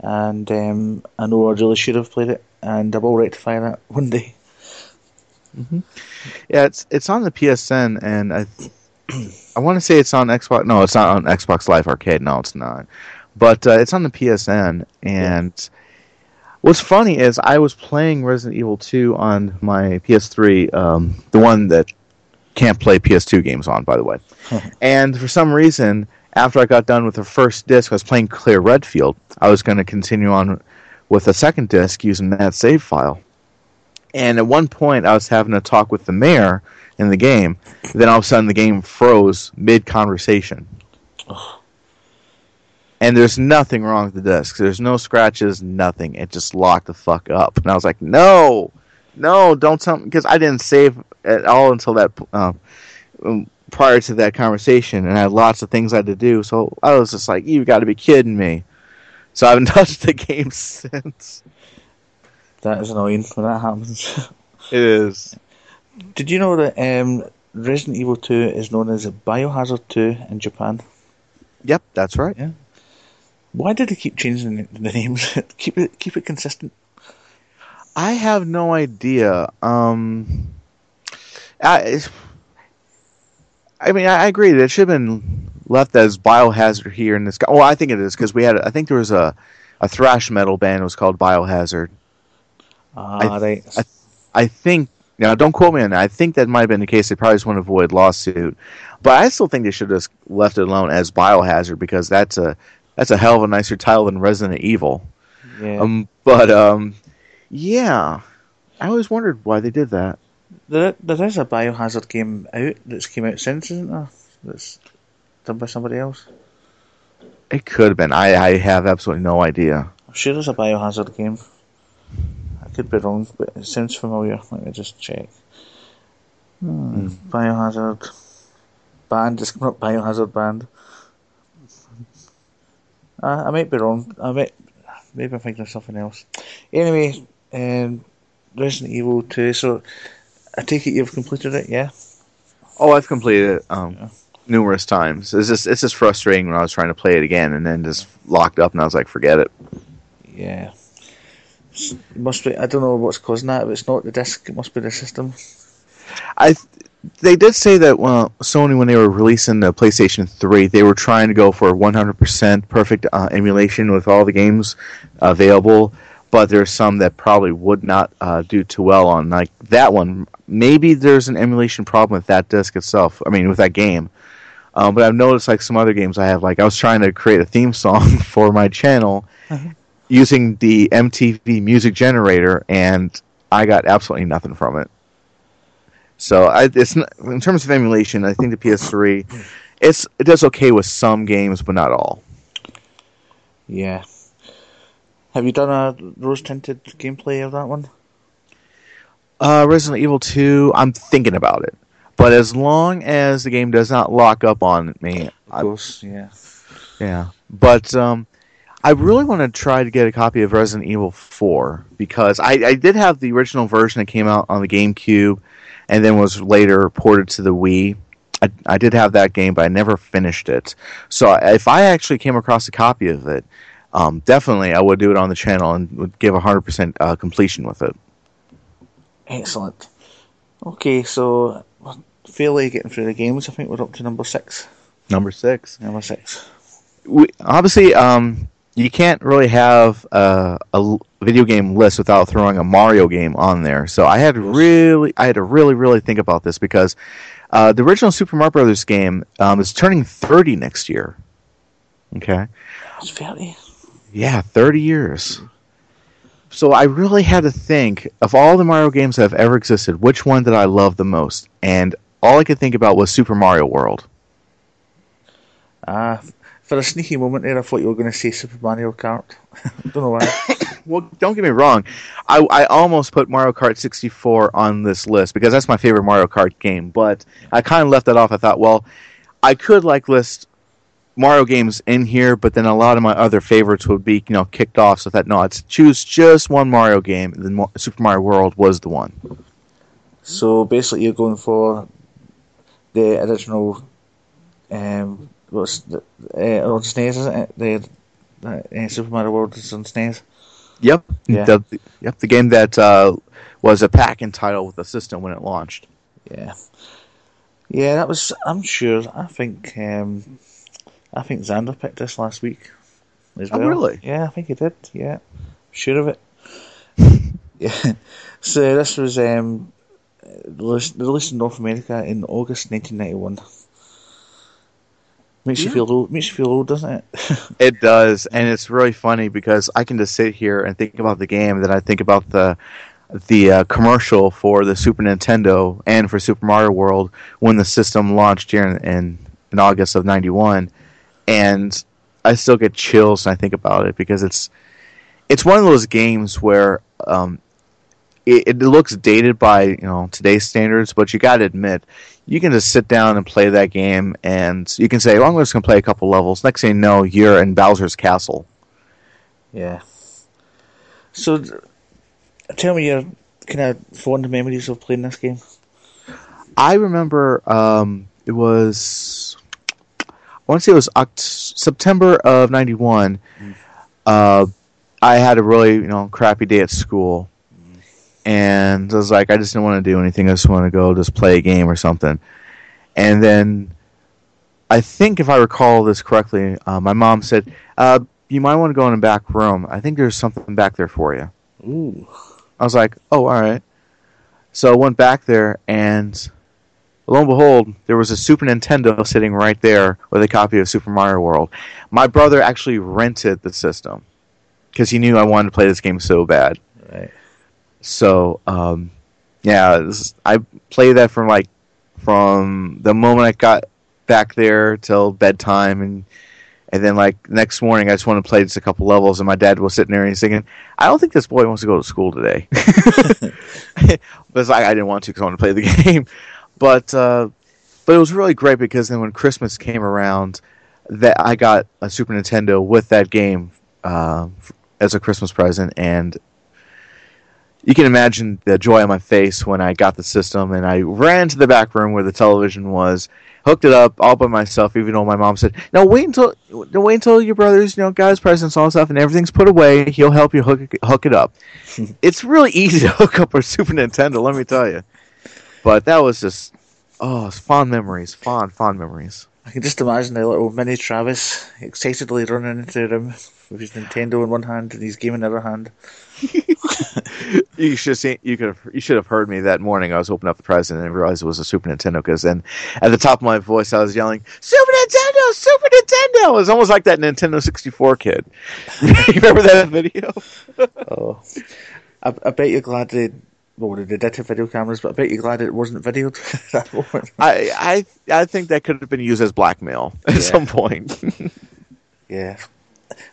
and um, I know I really should have played it, and I will rectify that one day. Yeah, it's it's on the PSN, and I (clears throat) I want to say it's on Xbox. No, it's not on Xbox Live Arcade. No, it's not. But uh, it's on the PSN. And what's funny is I was playing Resident Evil 2 on my PS3, um, the one that can't play PS2 games on, by the way. (laughs) and for some reason, after I got done with the first disc, I was playing Claire Redfield. I was going to continue on with a second disc using that save file. And at one point, I was having a talk with the mayor in the game. Then all of a sudden, the game froze mid conversation. And there's nothing wrong with the disc. There's no scratches, nothing. It just locked the fuck up. And I was like, no, no, don't tell me. Because I didn't save at all until that. Uh, prior to that conversation, and I had lots of things I had to do. So I was just like, "You've got to be kidding me!" So I haven't touched the game since. That is annoying when that happens. (laughs) it is. Did you know that um, Resident Evil 2 is known as Biohazard 2 in Japan? Yep, that's right. Yeah. Why did they keep changing the names? (laughs) keep it keep it consistent. I have no idea. Um, I, I mean, I agree that it should have been left as Biohazard here in this. Oh, I think it is because we had. I think there was a a thrash metal band. Was called Biohazard. Uh, right. I, I think now, don't quote me on that. I think that might have been the case. They probably just want to avoid lawsuit, but I still think they should have just left it alone as Biohazard because that's a that's a hell of a nicer title than Resident Evil. Yeah. Um, but um, yeah, I always wondered why they did that. There, there is a Biohazard game out that's came out since, isn't there? That's done by somebody else. It could have been. I, I have absolutely no idea. I'm sure there's a Biohazard game. I could be wrong, but it sounds familiar. Let me just check. Hmm. Mm. Biohazard band. It's not Biohazard band. Uh, I might be wrong. I might maybe I'm thinking of something else. Anyway, um, Resident Evil 2. So I take it you've completed it, yeah? Oh, I've completed it um, yeah. numerous times. It's just it's just frustrating when I was trying to play it again and then just locked up and I was like, forget it. Yeah. It must be. I don't know what's causing that. If it's not the disc, it must be the system. I. They did say that well, Sony, when they were releasing the PlayStation 3, they were trying to go for 100% perfect uh, emulation with all the games available but there's some that probably would not uh, do too well on like that one. Maybe there's an emulation problem with that disc itself. I mean, with that game. Um, but I've noticed like some other games I have. Like I was trying to create a theme song (laughs) for my channel uh-huh. using the MTV Music Generator, and I got absolutely nothing from it. So I, it's not, in terms of emulation, I think the PS3, it's it does okay with some games, but not all. Yeah, have you done a rose tinted gameplay of that one? Uh, Resident Evil 2, I'm thinking about it. But as long as the game does not lock up on me, of course, yeah, yeah. But um, I really want to try to get a copy of Resident Evil 4 because I, I did have the original version that came out on the GameCube, and then was later ported to the Wii. I, I did have that game, but I never finished it. So if I actually came across a copy of it, um, definitely I would do it on the channel and would give 100% uh, completion with it. Excellent. Okay, so fairly getting through the games. I think we're up to number six. Number six. Number six. We, obviously, um, you can't really have a, a, video game list without throwing a Mario game on there. So I had really, I had to really, really think about this because uh, the original Super Mario Brothers game um, is turning 30 next year. Okay. Very yeah, 30 years. So I really had to think of all the Mario games that have ever existed, which one did I love the most? And all I could think about was Super Mario World. Ah, uh, for a sneaky moment there, I thought you were going to say Super Mario Kart. (laughs) don't know why. (laughs) well, don't get me wrong. I, I almost put Mario Kart 64 on this list because that's my favorite Mario Kart game, but I kind of left that off. I thought, well, I could like list Mario games in here, but then a lot of my other favorites would be, you know, kicked off. So that no, I'd choose just one Mario game. Then Super Mario World was the one. So basically, you're going for the original. Um, what's the uh, on SNES, isn't it? The uh, Super Mario World is on SNES. Yep. Yeah. The, yep. The game that uh, was a pack-in title with the system when it launched. Yeah. Yeah, that was. I'm sure. I think. Um, I think Xander picked this last week. As Oh, really? Yeah, I think he did. Yeah, sure of it. (laughs) yeah. So this was um, released in North America in August 1991. Makes you feel old. Makes you feel old, doesn't it? (laughs) It does, and it's really funny because I can just sit here and think about the game, then I think about the the uh, commercial for the Super Nintendo and for Super Mario World when the system launched here in, in, in August of '91, and I still get chills when I think about it because it's it's one of those games where um, it, it looks dated by you know today's standards, but you got to admit you can just sit down and play that game, and you can say, "Well, I'm just going to play a couple levels." Next thing you know, you're in Bowser's castle. Yeah. So, tell me your kind of fond memories of playing this game. I remember um, it was I want to say it was Oct- September of '91. Uh, I had a really you know crappy day at school, and I was like, I just didn't want to do anything. I just want to go just play a game or something. And then I think if I recall this correctly, uh, my mom said, uh, "You might want to go in the back room. I think there's something back there for you." Ooh. I was like, oh, all right. So I went back there, and lo and behold, there was a Super Nintendo sitting right there with a copy of Super Mario World. My brother actually rented the system because he knew I wanted to play this game so bad. Right. So, um, yeah, I played that from like from the moment I got back there till bedtime, and and then like next morning I just wanted to play just a couple levels, and my dad was sitting there and he's thinking, I don't think this boy wants to go to school today. (laughs) (laughs) but it's like I didn't want to because I wanted to play the (laughs) game, but uh, but it was really great because then when Christmas came around, that I got a Super Nintendo with that game uh, as a Christmas present, and you can imagine the joy on my face when I got the system and I ran to the back room where the television was, hooked it up all by myself, even though my mom said, "No, wait until wait until your brothers, you know, got his presents all stuff, and everything's put away. He'll help you hook it, hook it up." (laughs) it's really easy (laughs) to hook up a Super Nintendo, let me tell you. But that was just oh, it's fond memories, fond fond memories. I can just imagine the little mini Travis excitedly running into the room with his Nintendo in one hand and his game in the other hand. (laughs) You should see. You could. Have, you should have heard me that morning. I was opening up the present and realized it was a Super Nintendo. Because then, at the top of my voice, I was yelling, "Super Nintendo! Super Nintendo!" It was almost like that Nintendo sixty four kid. (laughs) you remember that video? (laughs) Oh, I, I bet you're glad they well they did have video cameras, but I bet you're glad it wasn't videoed (laughs) at that moment. I I I think that could have been used as blackmail at Yeah. some point. Yeah,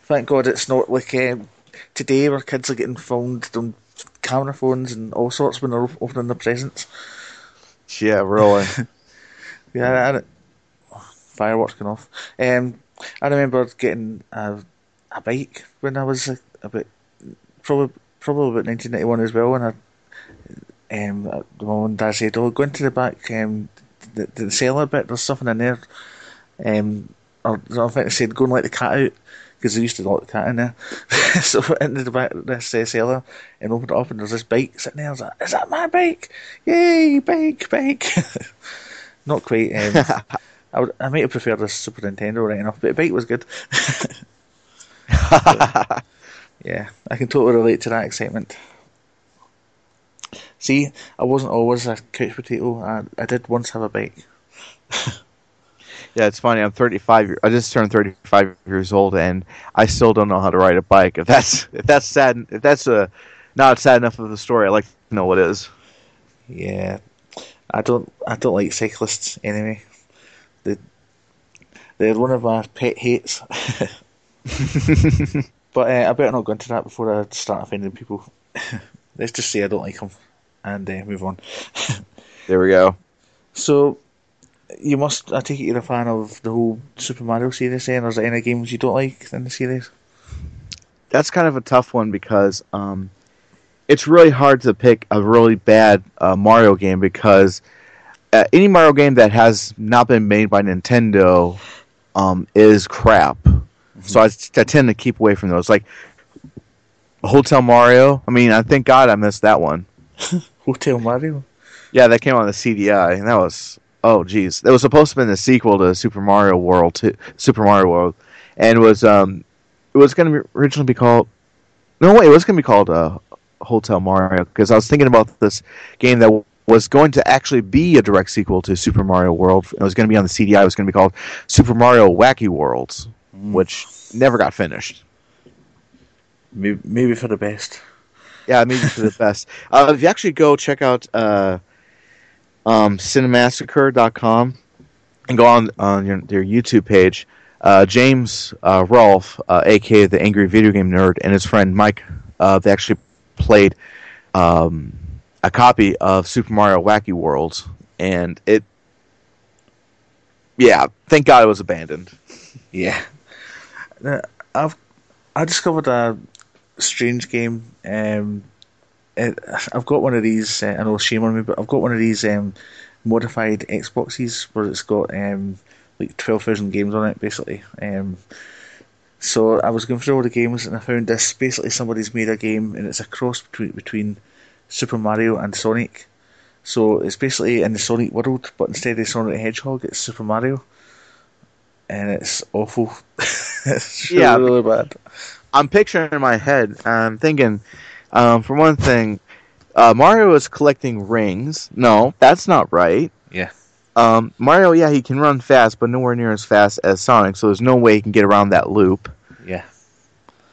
thank God it's not like um, today where kids are getting filmed on camera phones and all sorts when they're op- opening their presents. yeah, really. (laughs) Yeah, it, fireworks going off. Um, I remember getting a, a bike when I was like, about probably probably about 1991 as well, and I, um, the mum and dad said, "Oh, go into the back, um, the, the cellar bit. There's something in there." Um, or I think they said, "Go and let the cat out." Because they used to lock the cat in there, (laughs) so I went into the back of this uh, cellar and opened it up, and there's this bike sitting there. I was like, "Is that my bike? Yay, bike, bike!" (laughs) Not quite. Um, (laughs) I would, I might have preferred the Super Nintendo right enough, but the bike was good. yeah, I can totally relate to that excitement. See, I wasn't always a couch potato. I, I did once have a bike. Yeah, it's funny. I'm 35. I just turned 35 years old, and I still don't know how to ride a bike. If that's if that's sad, if that's a not sad enough of a story, I'd like to know what is. Yeah, I don't. I don't like cyclists anyway. They, they're one of my pet hates. (laughs) (laughs) but uh, I better not go into that before I start offending people. (laughs) Let's just say I don't like them, and uh, move on. There we go. So, you must. I take it you're a fan of the whole Super Mario series, then? Or is there any games you don't like in the series? That's kind of a tough one because um, it's really hard to pick a really bad uh, Mario game because uh, any Mario game that has not been made by Nintendo um, is crap. So I, I tend to keep away from those. Like Hotel Mario. I mean, I thank God I missed that one. (laughs) Hotel Mario. Yeah, that came on the CDI, and that was oh geez, it was supposed to be the sequel to Super Mario World, to Super Mario World, and was um, it was going to be originally be called. No, wait, it was going to be called uh, Hotel Mario because I was thinking about this game that was going to actually be a direct sequel to Super Mario World. It was going to be on the CDI. It was going to be called Super Mario Wacky Worlds, mm. which never got finished. Maybe, maybe for the best. Yeah, maybe for the (laughs) best. Uh, if you actually go check out uh, um, cinemassacre.com and go on on your, your YouTube page, uh, James uh, Rolfe, uh, aka the Angry Video Game Nerd, and his friend Mike, uh, they actually played um, a copy of Super Mario Wacky Worlds, and it, yeah, thank God it was abandoned. (laughs) Yeah, uh, I've I discovered a strange game. Um, I've got one of these. Uh, I know shame on me, but I've got one of these um, modified Xboxes where it's got um, like twelve thousand games on it, basically. Um, so I was going through all the games and I found this. Basically, somebody's made a game and it's a cross between between Super Mario and Sonic. So it's basically in the Sonic world, but instead of Sonic the Hedgehog, it's Super Mario, and it's awful. (laughs) it's really, yeah, really bad. I'm picturing in my head. I'm thinking, um, for one thing, uh, Mario is collecting rings. No, that's not right. Yeah. Um, Mario, yeah, he can run fast, but nowhere near as fast as Sonic. So there's no way he can get around that loop. Yeah.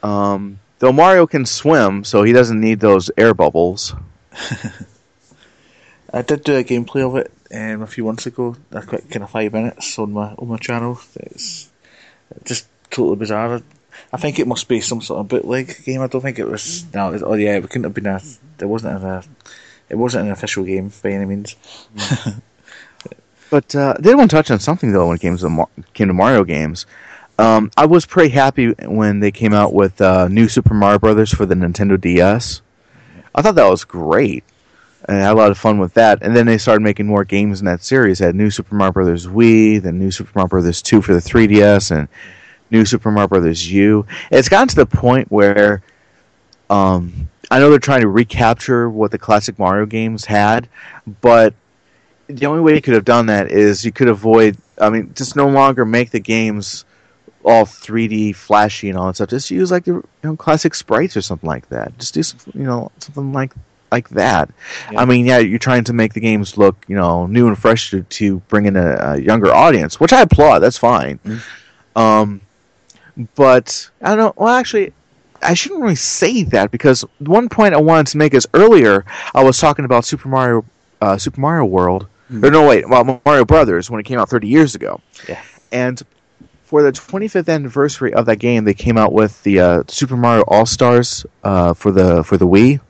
Um, Though Mario can swim, so he doesn't need those air bubbles. (laughs) I did do a gameplay of it um, a few months ago, a quick kind of five minutes on my on my channel. It's just totally bizarre. I think it must be some sort of bootleg game. I don't think it was. No, it, oh yeah, it couldn't have been a. It wasn't a. It wasn't an official game by any means. (laughs) but uh, they want to touch on something though when it came to, came to Mario games. Um, I was pretty happy when they came out with uh, New Super Mario Brothers for the Nintendo DS. I thought that was great. And I had a lot of fun with that. And then they started making more games in that series. They had New Super Mario Brothers Wii, then New Super Mario Brothers 2 for the 3DS, and New Super Mario Brothers U. It's gotten to the point where um, I know they're trying to recapture what the classic Mario games had, but the only way you could have done that is you could avoid. I mean, just no longer make the games all 3D flashy and all that stuff. Just use like the you know, classic sprites or something like that. Just do something, you know, something like like that. Yeah. I mean, yeah, you're trying to make the games look, you know, new and fresh to, to bring in a, a younger audience, which I applaud. That's fine. Mm-hmm. Um, but I don't know. Well, actually, I shouldn't really say that because one point I wanted to make is earlier I was talking about Super Mario, uh, Super Mario World. Mm-hmm. Or no, wait, well, Mario Brothers when it came out 30 years ago. Yeah. And for the 25th anniversary of that game, they came out with the uh, Super Mario All Stars uh, for the for the Wii,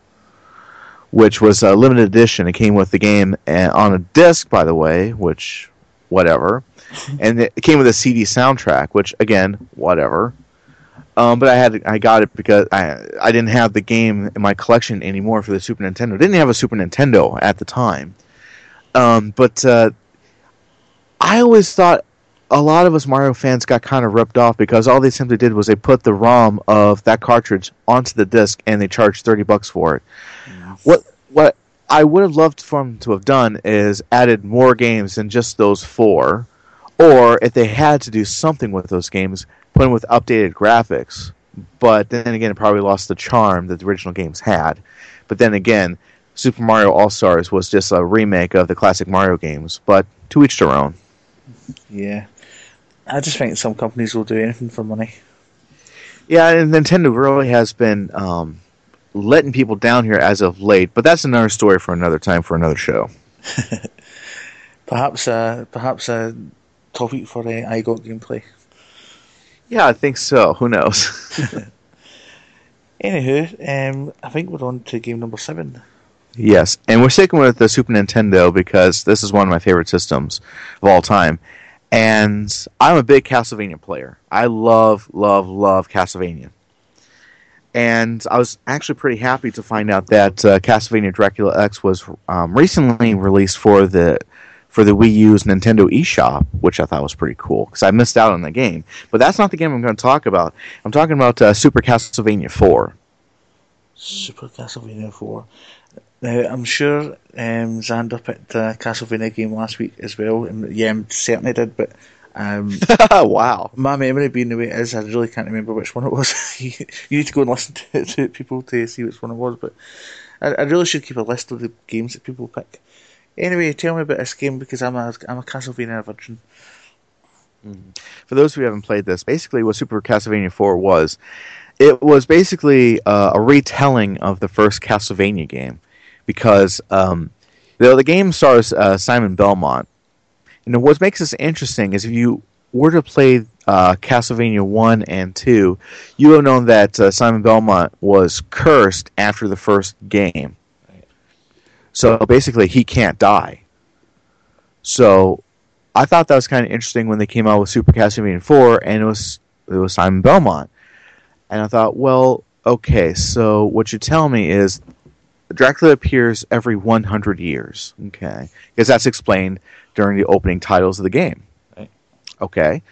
which was a limited edition. It came with the game and on a disc, by the way, which whatever, and it came with a CD soundtrack, which again, whatever. Um, but I had I got it because I I didn't have the game in my collection anymore for the Super Nintendo. I didn't have a Super Nintendo at the time. Um, but uh, I always thought a lot of us Mario fans got kind of ripped off because all they simply did was they put the ROM of that cartridge onto the disc and they charged thirty bucks for it. Mm. What what I would have loved for them to have done is added more games than just those four, or if they had to do something with those games, put them with updated graphics. But then again, it probably lost the charm that the original games had. But then again, Super Mario All Stars was just a remake of the classic Mario games. But to each their own. Yeah. I just think some companies will do anything for money. Yeah, and Nintendo really has been um, letting people down here as of late, but that's another story for another time for another show. (laughs) perhaps, uh, perhaps a topic for uh, I got gameplay. Yeah, I think so. Who knows? (laughs) Anywho, um, I think we're on to game number seven. Yes, and we're sticking with the Super Nintendo because this is one of my favorite systems of all time. And I'm a big Castlevania player. I love, love, love Castlevania. And I was actually pretty happy to find out that uh, Castlevania Dracula X was um, recently released for the for the Wii U's Nintendo eShop, which I thought was pretty cool because I missed out on the game. But that's not the game I'm going to talk about. I'm talking about uh, Super Castlevania 4. Super Castlevania 4. Now, I'm sure um, Xander picked the Castlevania game last week as well, and yeah, I certainly did, but um, (laughs) wow. my memory being the way it is, I really can't remember which one it was. (laughs) you need to go and listen (laughs) to, to people to see which one it was, but I, I really should keep a list of the games that people pick. Anyway, tell me about this game because I'm a I'm a Castlevania virgin. For those who haven't played this, basically what Super Castlevania 4 was, it was basically uh, a retelling of the first Castlevania game because um, the, the game stars uh, Simon Belmont. And what makes this interesting is if you were to play uh, Castlevania 1 and 2, you have known that uh, Simon Belmont was cursed after the first game. So basically, he can't die. So I thought that was kind of interesting when they came out with Super Castlevania 4, and it was it was Simon Belmont, and I thought, well, okay, so what you tell me is Dracula appears every 100 years, okay, because that's explained during the opening titles of the game. Right. Okay,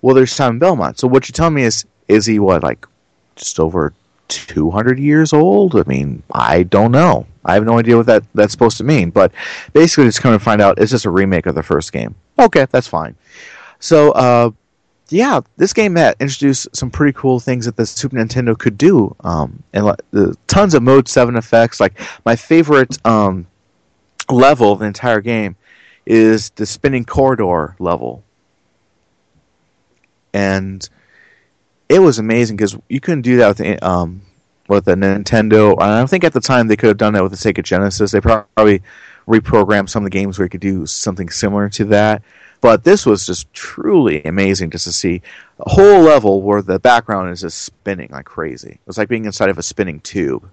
well, there's Simon Belmont. So what you tell me is, is he what like just over 200 years old? I mean, I don't know. I have no idea what that that's supposed to mean. But basically, it's coming to find out it's just a remake of the first game. Okay, that's fine. So, uh, yeah, this game had introduced some pretty cool things that the Super Nintendo could do, um, and uh, tons of Mode Seven effects. Like my favorite um, level of the entire game is the spinning corridor level, and it was amazing because you couldn't do that with um, with a Nintendo. I think at the time they could have done that with the Sega Genesis. They probably reprogrammed some of the games where you could do something similar to that. But this was just truly amazing just to see a whole level where the background is just spinning like crazy. It was like being inside of a spinning tube.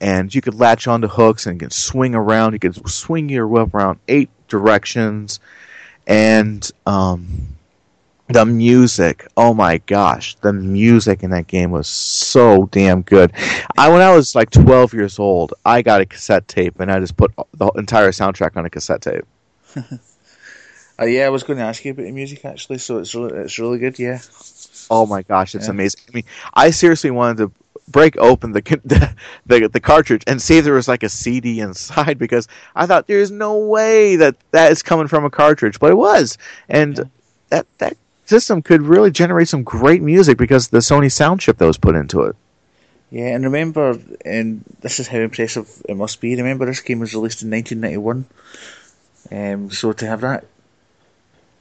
And you could latch onto hooks and you could swing around. You could swing your whip around eight directions. And um, the music, oh my gosh, the music in that game was so damn good. I when I was like 12 years old, I got a cassette tape and I just put the entire soundtrack on a cassette tape. (laughs) Uh, yeah, I was going to ask you about the music actually, so it's really, it's really good. Yeah, Oh my gosh, it's Yeah. amazing. I mean, I seriously wanted to break open the, (laughs) the the the cartridge and see if there was like a CD inside (laughs) because I thought there's no way that that is coming from a cartridge, but it was, and Yeah. that that system could really generate some great music because the Sony sound chip that was put into it. yeah, and remember, and this is how impressive it must be. Remember, this game was released in 1991, um, so to have that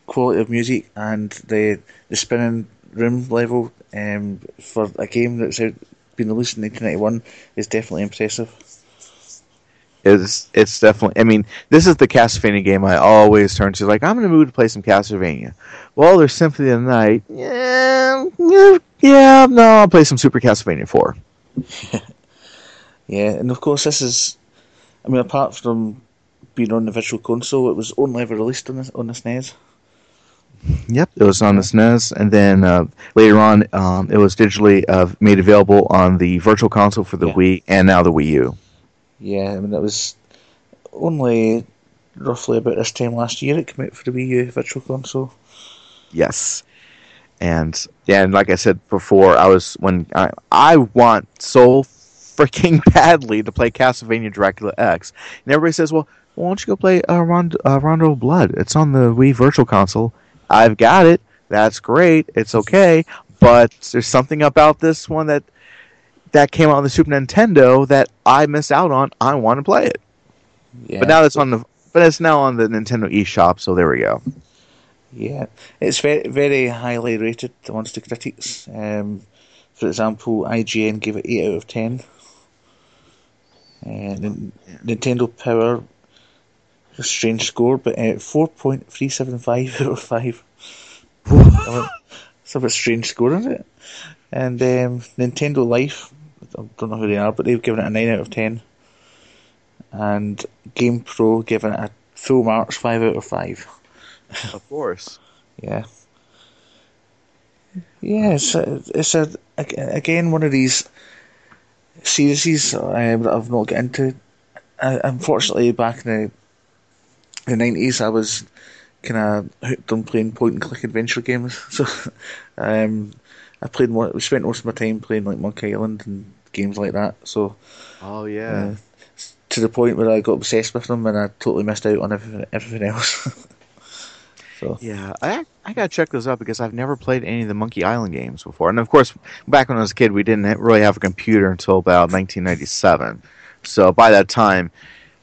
quality of music and the the spinning room level um, for a game that's out, been released in 1991 is definitely impressive. It's it's definitely. I mean, this is the Castlevania game I always turn to. Like, I'm in the mood to play some Castlevania. Well, there's Symphony of the Night. Yeah, yeah, yeah. No, I'll play some Super Castlevania 4. (laughs) Yeah, and of course this is, I mean, apart from being on the Virtual Console, it was only ever released on the on the SNES. Yep, it was on the SNES, and then uh, later on, um, it was digitally uh, made available on the Virtual Console for the Yeah. Wii and now the Wii U. Yeah, I mean it was only roughly about this time last year it came out for the Wii U Virtual Console. Yes, and yeah, and like I said before, I was when I I want so freaking (laughs) badly to play Castlevania Dracula X, and everybody says, "Well, why don't you go play uh, Rondo, uh, Rondo Blood? It's on the Wii Virtual Console." I've got it. That's great. It's okay, but there's something about this one that that came out on the Super Nintendo that I missed out on. I want to play it, Yeah, but now it's on the but it's now on the Nintendo eShop. So there we go. Yeah, it's very very highly rated amongst the critics. Um, for example, IGN gave it eight out of ten. And Nin- Nintendo Power, a strange score, but uh, four point three seven five (laughs) out of five. it's a bit strange score, isn't it? And um, Nintendo Life, I don't know who they are, but they've given it a 9 out of 10. And Game Pro given it a full marks 5 out of 5. Of course. (laughs) Yeah. Yeah, it's a, it's a, ag- again one of these series um, that I've not got into. I, unfortunately, back in the the nineties, I was kind of hooked on playing point and click adventure games. (laughs) So, um, I played more. We spent most of my time playing like Monkey Island and games like that. So, Oh uh, to the point where I got obsessed with them and I totally missed out on everything, everything else. (laughs) so Yeah, I I gotta check those out because I've never played any of the Monkey Island games before. And of course, back when I was a kid, we didn't really have a computer until about 1997. So by that time,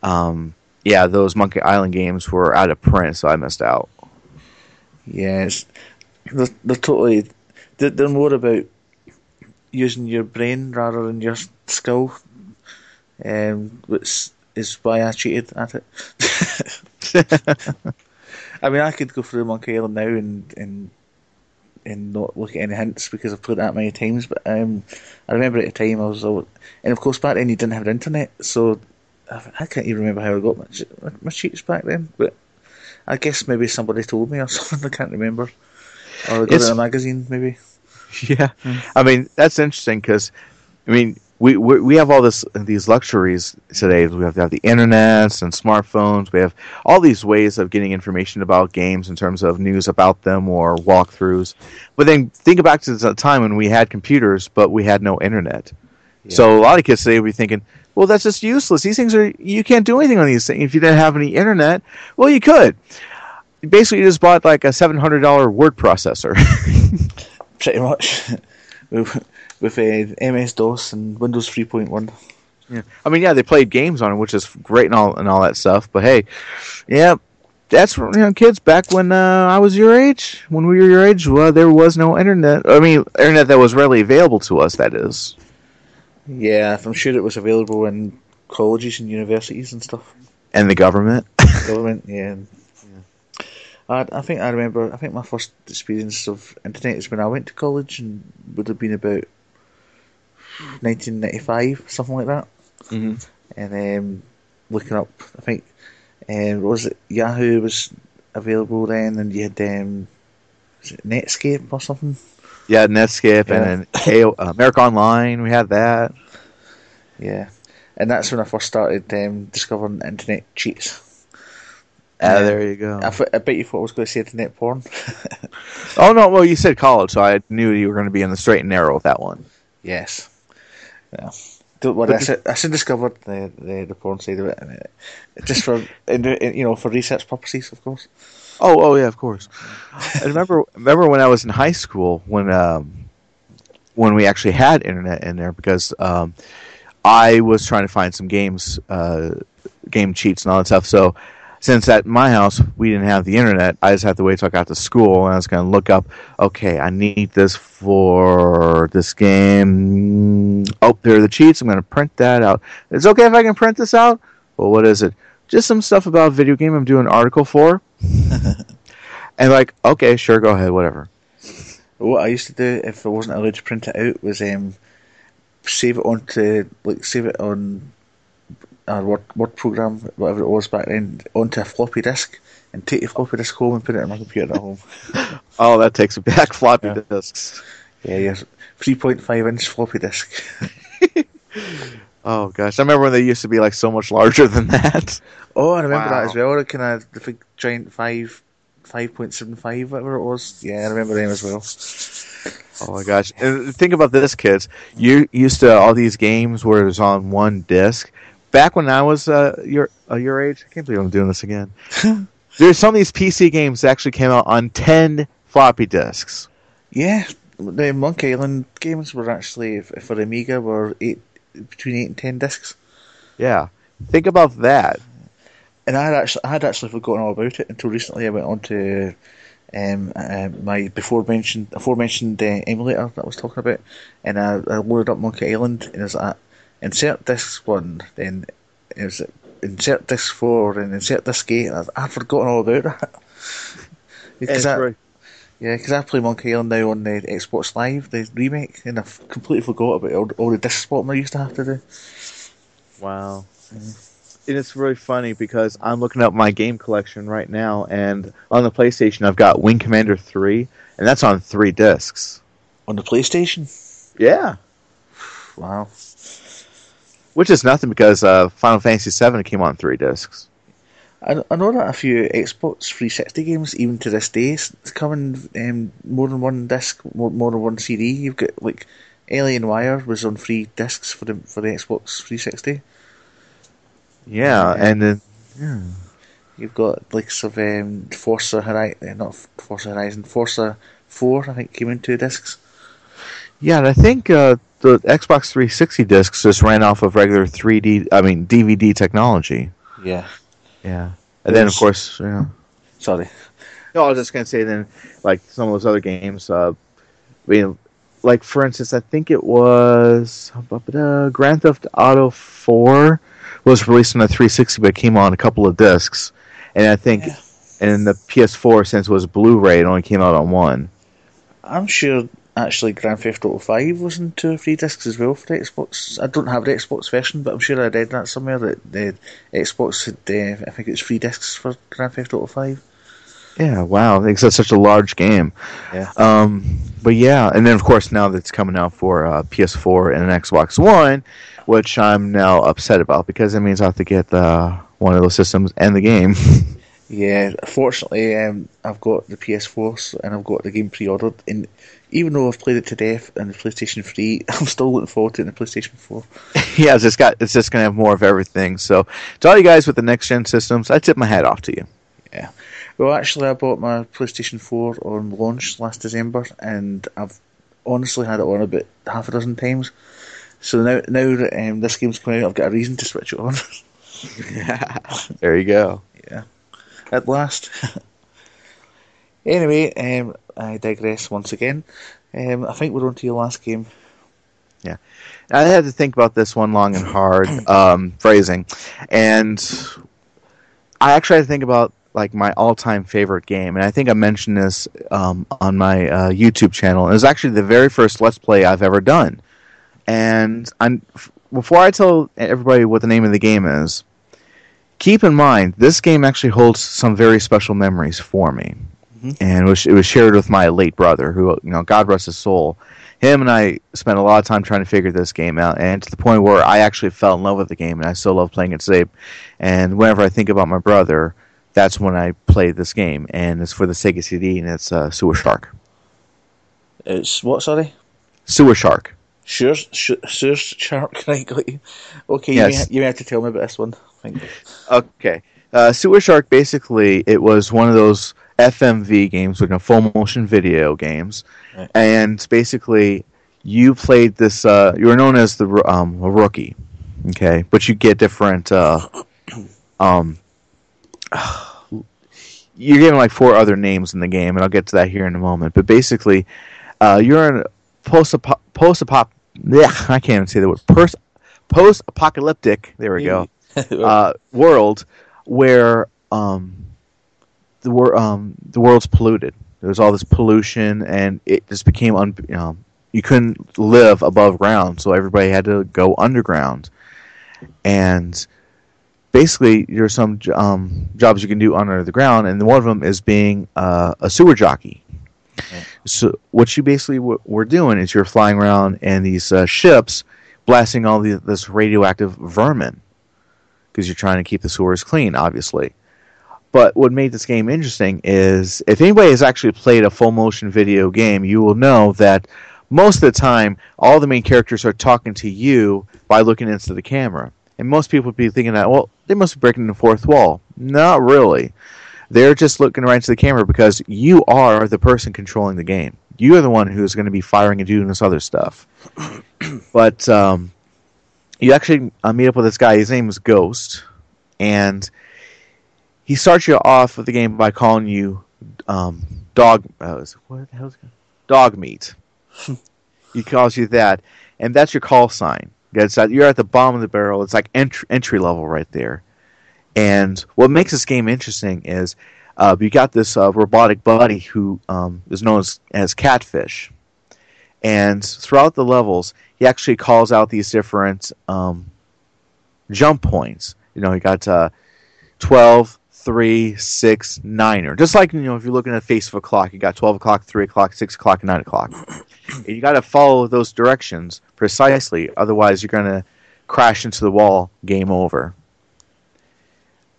um, yeah, those Monkey Island games were out of print, so I missed out. it's, they're, they're totally they're, they're more about using your brain rather than your skill, um, which is why I cheated at it. (laughs) (laughs) I mean, I could go through Monkey Island now and and and not look at any hints because I've played that many times. But um, I remember at the time I was, all, and of course back then you didn't have the internet, so I, I can't even remember how I got my, my cheats back then. But I guess maybe somebody told me or (laughs) something. I can't remember, or I got It's- it in a magazine maybe. (laughs) Yeah, I mean that's interesting because, I mean we, we we have all this these luxuries today. We have to have the internets and smartphones. We have all these ways of getting information about games in terms of news about them or walkthroughs. But then think back to the time when we had computers, but we had no internet. So a lot of kids today would be thinking, "Well, that's just useless. These things are you can't do anything on these things if you didn't have any internet." Well, you could. Basically, you just bought like a seven hundred dollar word processor. (laughs) Pretty much (laughs) with, uh, MS DOS and Windows 3.1. Yeah. I mean, yeah, they played games on it, which is great and all and all that stuff. But hey, yeah, that's you know, kids. Back when uh, I was your age, when we were your age, well, there was no internet. I mean, internet that was readily available to us. That is. Yeah, I'm sure it was available in colleges and universities and stuff. And the government. (laughs) Government, yeah. I, I think I remember. I think my first experience of internet is when I went to college and would have been about 1995, something like that. hmm And um, looking up, I think, um, was it Yahoo was available then, and you had um, was it Netscape or something. Yeah, Netscape Yeah. and then uh, America Online. We had that. Yeah, and that's when I first started um, discovering internet cheats. Ah, Yeah. there you go. I, I bet you thought I was going to say internet porn. (laughs) Oh no, well you said college, so I knew you were going to be in the straight and narrow with that one. yes. Yeah. Don't worry, I, I soon discovered the, the, the porn side of it, and it just for in- in- you know for research purposes, of course. Oh, oh yeah, of course. I remember remember when I was in high school when um, when we actually had internet in there because um, I was trying to find some games, uh, game cheats and all that stuff. So since at my house we didn't have the internet, I just had to wait till I got to school and I was going to look up. Okay, I need this for this game. Oh, there are the cheats. I'm going to print that out. It's okay if I can print this out. Well, what is it? Just some stuff about video game I'm doing an article for. (laughs) And like, okay, sure, go ahead, whatever. What I used to do if I wasn't allowed to print it out was um, save it onto like save it on a word word program, whatever it was back then, onto a floppy disk, and take the floppy disk home and put it on my computer at home. (laughs) Oh, that takes me back floppy Yeah. disks. Yeah, yeah, three point five inch floppy disk. (laughs) Oh gosh, I remember when they used to be like so much larger than that. Oh, I remember Wow. that as well. The kind of the big giant five, five point seven five, whatever it was. Yeah, I remember them as well. Oh my gosh! And think about this, kids. You used to all these games where it was on one disc. Back when I was uh, your uh, your age, I can't believe I'm doing this again. (laughs) There's some of these PC games that actually came out on ten floppy disks. Yeah, the Monkey Island games were actually for Amiga were eight between eight and ten discs. Yeah, think about that. and I had actually I had actually forgotten all about it until recently. I went on to um, uh, my before mentioned aforementioned uh, emulator that I was talking about, and I, I loaded up Monkey Island, and was like insert disc one, then it was insert disc four, and insert disc eight. I- I'd forgotten all about that. (laughs) Because I, yeah, because I play Monkey Island now on the Xbox Live, the remake, and I've completely forgot about all, all the disc swapping I used to have to do. Wow. And it's really funny because I'm looking up my game collection right now, and on the PlayStation, I've got Wing Commander 3, and that's on three discs. On the PlayStation, Yeah. wow. Which is nothing because uh, Final Fantasy VII came on three discs. I, I know that a few Xbox 360 games, even to this day, come in um, more than one disc, more, more than one CD. You've got like Alien Wire was on three discs for the for the Xbox 360. Yeah, and then yeah. You've got like some um, Forza Horizon, not Forza Horizon, Forza Four. I think came in two discs. Yeah, and I think uh, the Xbox 360 discs just ran off of regular 3D, I mean DVD technology. Yeah. Yeah, and then of course, yeah. Sorry. No, I was just gonna say then, like some of those other games. Uh, I mean, like for instance, I think it was uh, Grand Theft Auto Four was released on the 360, but it came on a couple of discs, and I think, Yeah. and the PS4 since it was Blu-ray, it only came out on one. I'm sure actually Grand Theft Auto 5 was in two or three discs as well for Xbox. I don't have the Xbox version, but I'm sure I read that somewhere that the Xbox had, uh, I think it's three discs for Grand Theft Auto 5. Yeah, wow, because that's such a large game. Yeah. Um, but yeah, and then of course now that's coming out for uh, PS4 and an Xbox One, which I'm now upset about because it means I have to get uh, one of those systems and the game. (laughs) Yeah, fortunately, um, I've got the PS4 and I've got the game pre-ordered. And even though I've played it to death on the PlayStation 3, (laughs) I'm still looking forward to it in the PlayStation 4. (laughs) yeah, it's just got it's just gonna have more of everything. So to all you guys with the next gen systems, I tip my hat off to you. Yeah. Well, actually, I bought my PlayStation 4 on launch last December, and I've honestly had it on about half a dozen times. So now, now that um, this game's coming out, I've got a reason to switch it on (laughs) There you go. Yeah. At last. anyway, um, I digress once again. Um, I think we're on to your last game. Yeah, I had to think about this one long and hard (clears throat) um, phrasing, and I actually had to think about like my all-time favorite game, and I think I mentioned this um, on my uh, YouTube channel. It was actually the very first Let's Play I've ever done, and I'm, f- before I tell everybody what the name of the game is, keep in mind this game actually holds some very special memories for me, Mhm. and it was, it was shared with my late brother, who you know, God rest his soul him and I spent a lot of time trying to figure this game out, and to the point where I actually fell in love with the game, and I still love playing it today. And whenever I think about my brother, that's when I play this game, and it's for the Sega CD, and it's uh, Sewer Shark. It's what? Sorry, Sewer Shark. sure, sure, sure shark. (laughs) Right, got you. Okay, Yes. you, may, you may have to tell me about this one. Okay. Uh, Sewer Shark basically it was one of those FMV games, a full motion video games, Right. and basically you played this. Uh, you were known as the um, a rookie, okay, but you get different. Uh, (coughs) um, (sighs) you're given like four other names in the game, and I'll get to that here in a moment. But basically, uh, you're in a post post apop. I can't even say the word. Post post apocalyptic. There we go (laughs) uh, world where um, the wor- um, the world's polluted. There was all this pollution, and it just became un- you know you couldn't live above ground, so everybody had to go underground. And basically, there's some um, jobs you can do under the ground, and one of them is being uh, a sewer jockey. So what you basically w- were doing is you're flying around in these uh, ships, blasting all the, this radioactive vermin because you're trying to keep the sewers clean, obviously. But what made this game interesting is if anybody has actually played a full motion video game, you will know that most of the time all the main characters are talking to you by looking into the camera. And most people would be thinking that, well, they must be breaking the fourth wall. Not really. They're just looking right into the camera because you are the person controlling the game. You are the one who's going to be firing and doing this other stuff. (coughs) but um, you actually uh, meet up with this guy. His name is Ghost, and he starts you off with the game by calling you um, dog. Uh, what the hell is it? Dog meat. (laughs) he calls you that, and that's your call sign. It's at, you're at the bottom of the barrel. It's like entry, entry level right there. And what makes this game interesting is uh, you got this uh, robotic buddy who um, is known as, as Catfish. And throughout the levels, he actually calls out these different um, jump points. You know, he got uh, 12, 3, 6, 9. Or just like, you know, if you're looking at the face of a clock, you got 12 o'clock, 3 o'clock, 6 o'clock, 9 o'clock. and (clears throat) you got to follow those directions precisely. Otherwise, you're going to crash into the wall, game over.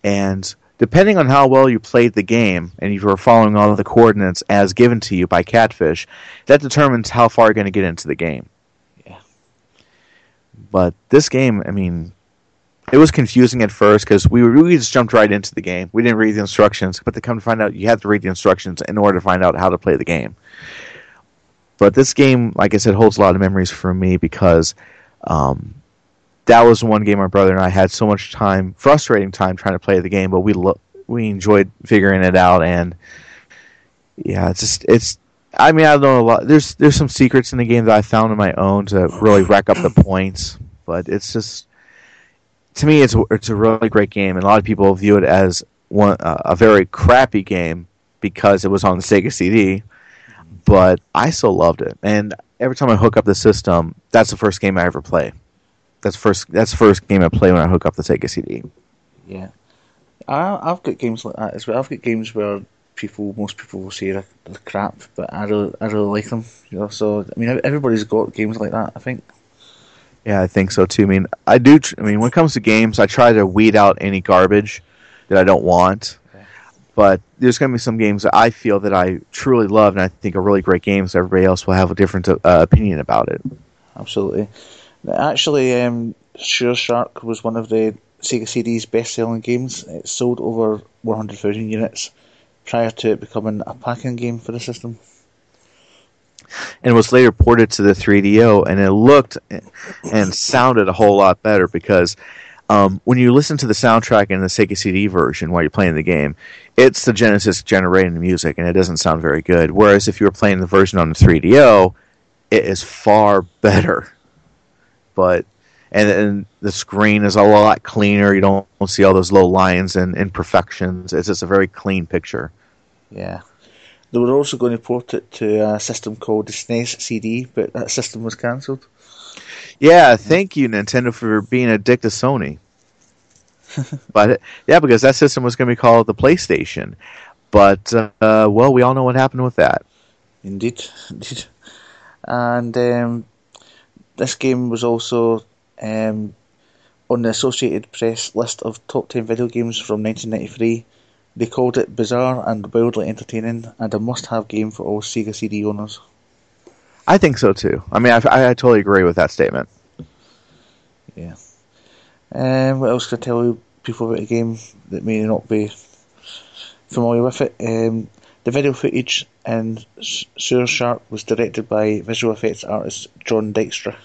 And depending on how well you played the game and if you were following all of the coordinates as given to you by Catfish, that determines how far you're going to get into the game. Yeah. But this game, I mean, it was confusing at first because we we just jumped right into the game. We didn't read the instructions, but to come to find out, you had to read the instructions in order to find out how to play the game. But this game, like I said, holds a lot of memories for me because um, that was one game my brother and I had so much time, frustrating time trying to play the game, but we lo- we enjoyed figuring it out and yeah, it's just it's. I mean, I know a lot. There's there's some secrets in the game that I found on my own to really rack up the points, but it's just to me, it's it's a really great game, and a lot of people view it as one uh, a very crappy game because it was on the Sega CD. But I still loved it, and every time I hook up the system, that's the first game I ever play. That's first. That's the first game I play when I hook up the Sega CD. Yeah, I, I've got games like that as well. I've got games where people, most people will say they're crap, but I really, I really like them. You know, so I mean, everybody's got games like that. I think. Yeah, I think so too. I mean, I do. Tr- I mean, when it comes to games, I try to weed out any garbage that I don't want. Okay. But there's going to be some games that I feel that I truly love, and I think are really great games. Everybody else will have a different uh, opinion about it. Absolutely. Actually, um, Sewer Shark was one of the Sega CD's best-selling games. It sold over 100,000 units prior to it becoming a packing game for the system. And was later ported to the 3DO, and it looked and sounded a whole lot better because um, when you listen to the soundtrack in the Sega CD version while you're playing the game, it's the Genesis generating the music, and it doesn't sound very good. Whereas if you were playing the version on the 3DO, it is far (laughs) better. But and, and the screen is a lot cleaner. You don't, don't see all those low lines and imperfections. It's just a very clean picture. Yeah. They were also going to port it to a system called the SNES CD, but that system was cancelled. Yeah, thank you, Nintendo, for being a dick to Sony. (laughs) but yeah, because that system was going to be called the PlayStation. But uh, well, we all know what happened with that. Indeed, (laughs) indeed. And um, this game was also um, on the Associated Press list of top 10 video games from 1993. They called it bizarre and wildly entertaining and a must have game for all Sega CD owners. I think so too. I mean, I, I, I totally agree with that statement. Yeah. Um, what else can I tell you people about a game that may not be familiar with it? Um, the video footage in Sewer Shark was directed by visual effects artist John Dykstra.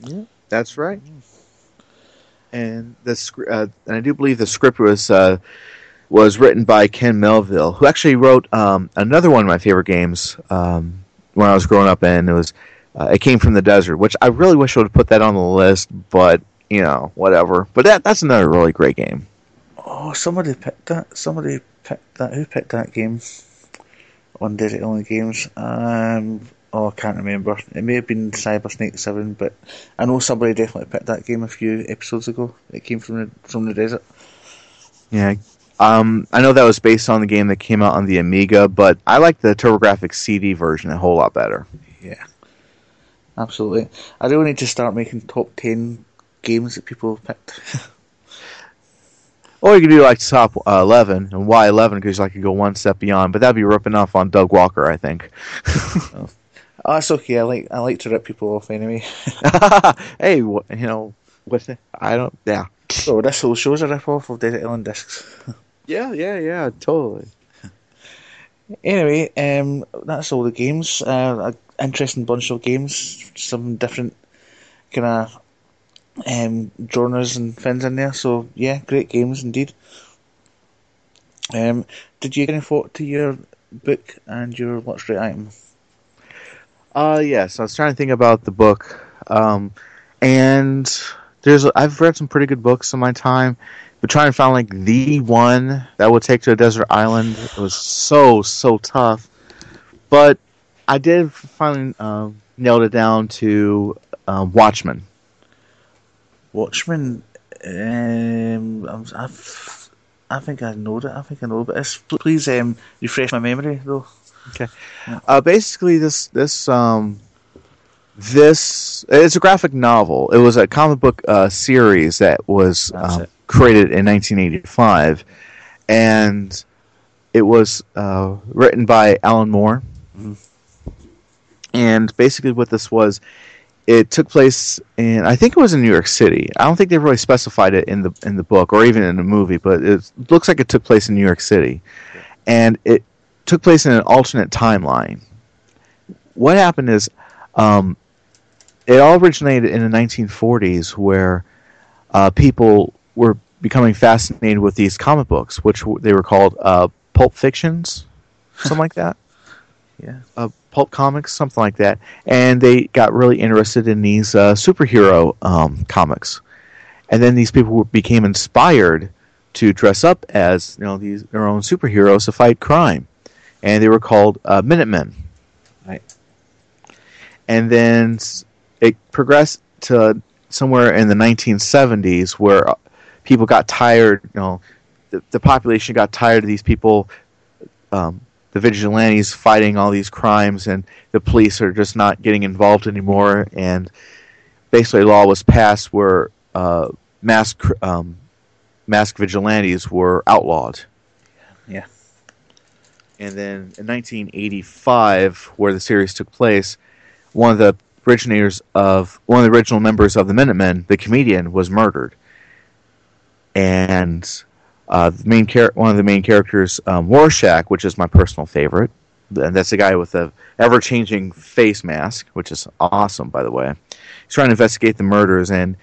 Yeah, that's right. And the uh, and I do believe the script was uh, was written by Ken Melville, who actually wrote um, another one of my favorite games um, when I was growing up. And it was uh, it came from the desert, which I really wish I would have put that on the list, but you know, whatever. But that that's another really great game. Oh, somebody picked that. Somebody picked that. Who picked that game on Desert Island Games? Um, oh, I can't remember. It may have been Cyber Snake Seven, but I know somebody definitely picked that game a few episodes ago. It came from the from the desert. Yeah, um, I know that was based on the game that came out on the Amiga, but I like the TurboGrafx CD version a whole lot better. Yeah, absolutely. I really need to start making top ten games that people have picked. (laughs) Or you could do like top uh, eleven and why eleven because I could go one step beyond, but that'd be ripping off on Doug Walker, I think. (laughs) oh, that's okay. I like I like to rip people off anyway. (laughs) hey, you know what's it? I don't. Yeah. So this whole show's a rip off of Desert Island Discs. (laughs) yeah, yeah, yeah, totally. Anyway, um, that's all the games. Uh, interesting bunch of games. Some different kind of um, genres and things in there. So yeah, great games indeed. Um, did you get any thought to your book and your watch rate item? Uh, yes, I was trying to think about the book, um, and there's I've read some pretty good books in my time, but trying to find like the one that would take to a desert island it was so so tough. But I did finally uh, nailed it down to uh, Watchmen. Watchmen. Um, I've, I think I know that. I think I know, but it's, please um, refresh my memory though. Okay. Uh, basically, this this um, this it's a graphic novel. It was a comic book uh, series that was um, created in 1985, and it was uh, written by Alan Moore. Mm-hmm. And basically, what this was, it took place in I think it was in New York City. I don't think they really specified it in the in the book or even in the movie, but it looks like it took place in New York City, and it took place in an alternate timeline. What happened is, um, it all originated in the 1940s, where uh, people were becoming fascinated with these comic books, which w- they were called uh, pulp fictions, something like that (laughs) Yeah. uh, pulp comics, something like that, and they got really interested in these uh, superhero um, comics, and then these people became inspired to dress up as you know these their own superheroes to fight crime, and they were called uh, Minutemen. Right. And then it progressed to somewhere in the 1970s where uh, people got tired. You know, the, the population got tired of these people um, the vigilantes fighting all these crimes, and the police are just not getting involved anymore. And basically, a law was passed where uh, mask um, mask vigilantes were outlawed. And then in 1985, where the series took place, one of the originators of one of the original members of the Minutemen, the comedian, was murdered. And uh, the main char- one of the main characters, um, which is my personal favorite, and that's the guy with the ever-changing face mask, which is awesome, by the way. He's trying to investigate the murders, and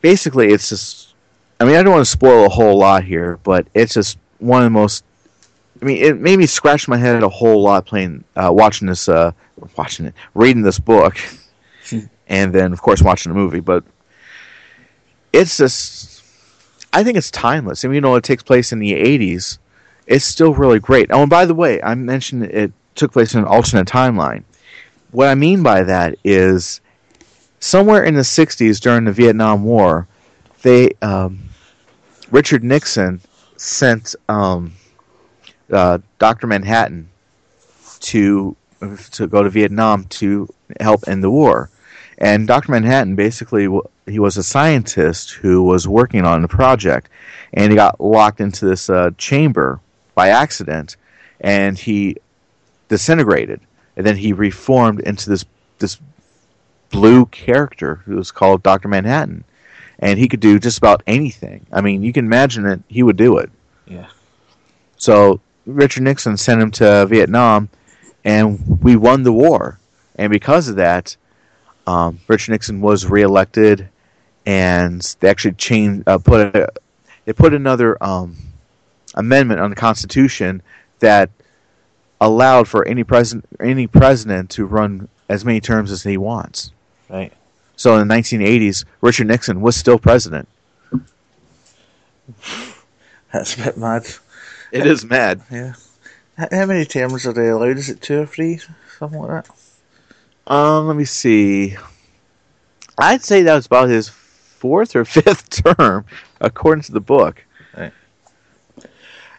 basically, it's just. I mean, I don't want to spoil a whole lot here, but it's just one of the most. I mean, it made me scratch my head a whole lot playing, uh, watching this, uh, watching it, reading this book, (laughs) and then of course watching the movie. But it's just, I think it's timeless. I mean, you know, it takes place in the '80s. It's still really great. Oh, and by the way, I mentioned it took place in an alternate timeline. What I mean by that is, somewhere in the '60s during the Vietnam War, they um, Richard Nixon sent um, uh, Doctor Manhattan to to go to Vietnam to help end the war. And Doctor Manhattan basically he was a scientist who was working on the project, and he got locked into this uh, chamber by accident, and he disintegrated, and then he reformed into this this blue character who was called Doctor Manhattan, and he could do just about anything. I mean, you can imagine that he would do it. Yeah. So Richard Nixon sent him to Vietnam, and we won the war. And because of that, um, Richard Nixon was reelected, and they actually changed, uh, put a, they put another um, amendment on the Constitution that allowed for any president any president to run as many terms as he wants. Right. So in the 1980s, Richard Nixon was still president. (laughs) That's a bit mad. It is mad. Yeah. How many terms are they allowed? Is it two or three? Something like that? Um, let me see. I'd say that was about his fourth or (laughs) fifth term, according to the book. Right.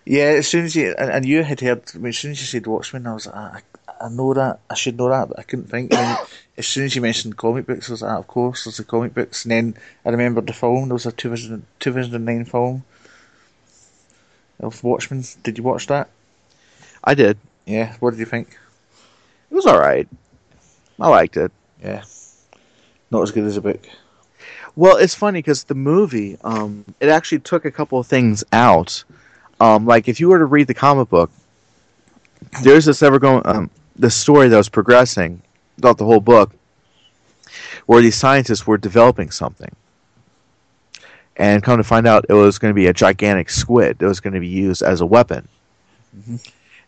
Yeah, as soon as you and, and you had heard, I mean, as soon as you said Watchmen, I was like, I, I know that, I should know that, but I couldn't think. And (coughs) as soon as you mentioned comic books, I was like, ah, of course, there's the comic books. And then I remembered the film. There was a 2000, 2009 film of Watchmen. Did you watch that? I did. Yeah. What did you think? It was all right. I liked it. Yeah. Not as good as a book. Well, it's funny because the movie, um, it actually took a couple of things out. Um, like if you were to read the comic book, there's this ever going, um, the story that was progressing throughout the whole book, where these scientists were developing something, and come to find out, it was going to be a gigantic squid that was going to be used as a weapon.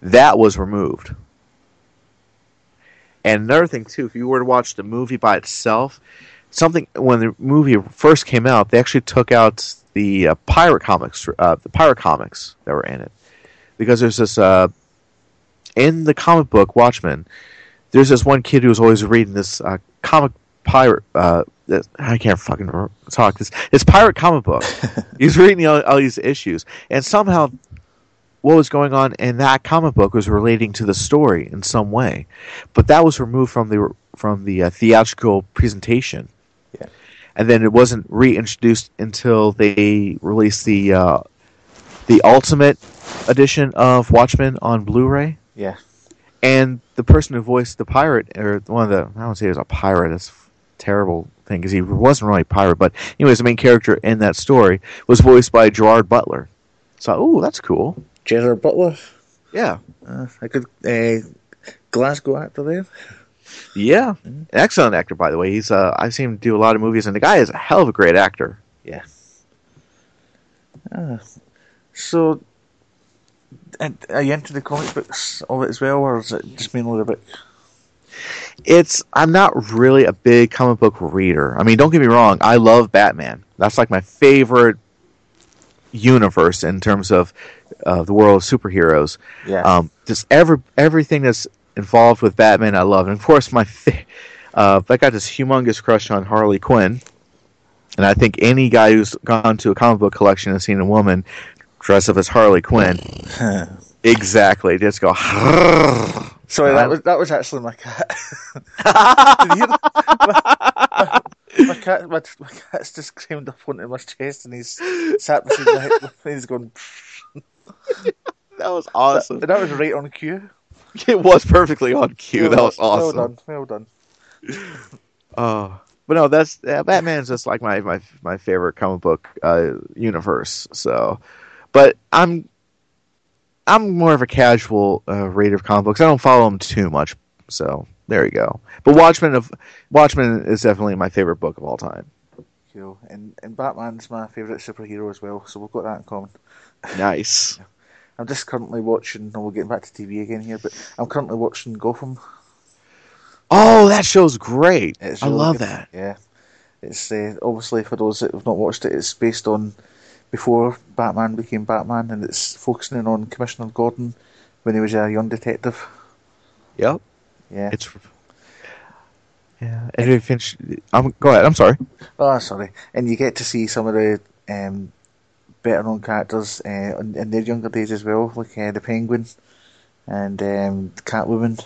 That was removed. And another thing too, if you were to watch the movie by itself, something when the movie first came out, they actually took out the uh, pirate comics, uh, the pirate comics that were in it, because there's this uh, in the comic book Watchmen. There's this one kid who was always reading this uh, comic pirate. Uh, I can't fucking talk this. This pirate comic book. (laughs) He's reading all, all these issues, and somehow what was going on in that comic book was relating to the story in some way, but that was removed from the from the uh, theatrical presentation. Yeah. and then it wasn't reintroduced until they released the uh, the ultimate edition of Watchmen on Blu-ray, Yeah. and the person who voiced the pirate, or one of the I don't say he was a pirate. A terrible thing because he wasn't really a pirate. But anyways, the main character in that story was voiced by Gerard Butler. So, oh, that's cool. Gerard Butler, Yeah, uh, a good uh, Glasgow actor there. yeah, An excellent actor by the way. He's uh, I've seen him do a lot of movies, and the guy is a hell of a great actor. Yeah. Ah, so, and are you into the comic books of it as well, or is it just mainly the book? It's I'm not really a big comic book reader. I mean, don't get me wrong, I love Batman. That's like my favorite universe in terms of uh, the world of superheroes. Yeah. Um, just every everything that's involved with Batman, I love. And of course, my fa- uh, I got this humongous crush on Harley Quinn, and I think any guy who's gone to a comic book collection and seen a woman dressed up as Harley Quinn, (laughs) exactly, just go. Sorry, that was that was actually my cat. (laughs) Did you hear that? my, my cat, my, my cat's just climbed up onto my chest and he's sat beside my head. and He's going. that was awesome. That, that was right on cue. (laughs) It was perfectly on cue. that was awesome. Well done. Well done. (laughs) Oh, but no, that's yeah, Batman's just like my my my favorite comic book uh, universe. So, but I'm I'm more of a casual uh, reader of comic books. I don't follow them too much. So there you go. But Watchmen of Watchmen is definitely my favorite book of all time. Cool. And and Batman's my favourite superhero as well, so we've got that in common. Nice. (laughs) I'm just currently watching. And we're getting back to TV again here, but I'm currently watching Gotham. Oh, that show's great. It's I love good. that. Yeah, it's uh, obviously for those that have not watched it, it's based on before Batman became Batman, and it's focusing on Commissioner Gordon when he was a young detective. Yep. Yeah. It's yeah. Finch, I'm go ahead. I'm sorry. Oh, sorry. And you get to see some of the um, better known characters uh, in, in their younger days as well, like uh, the Penguin and um, Catwoman,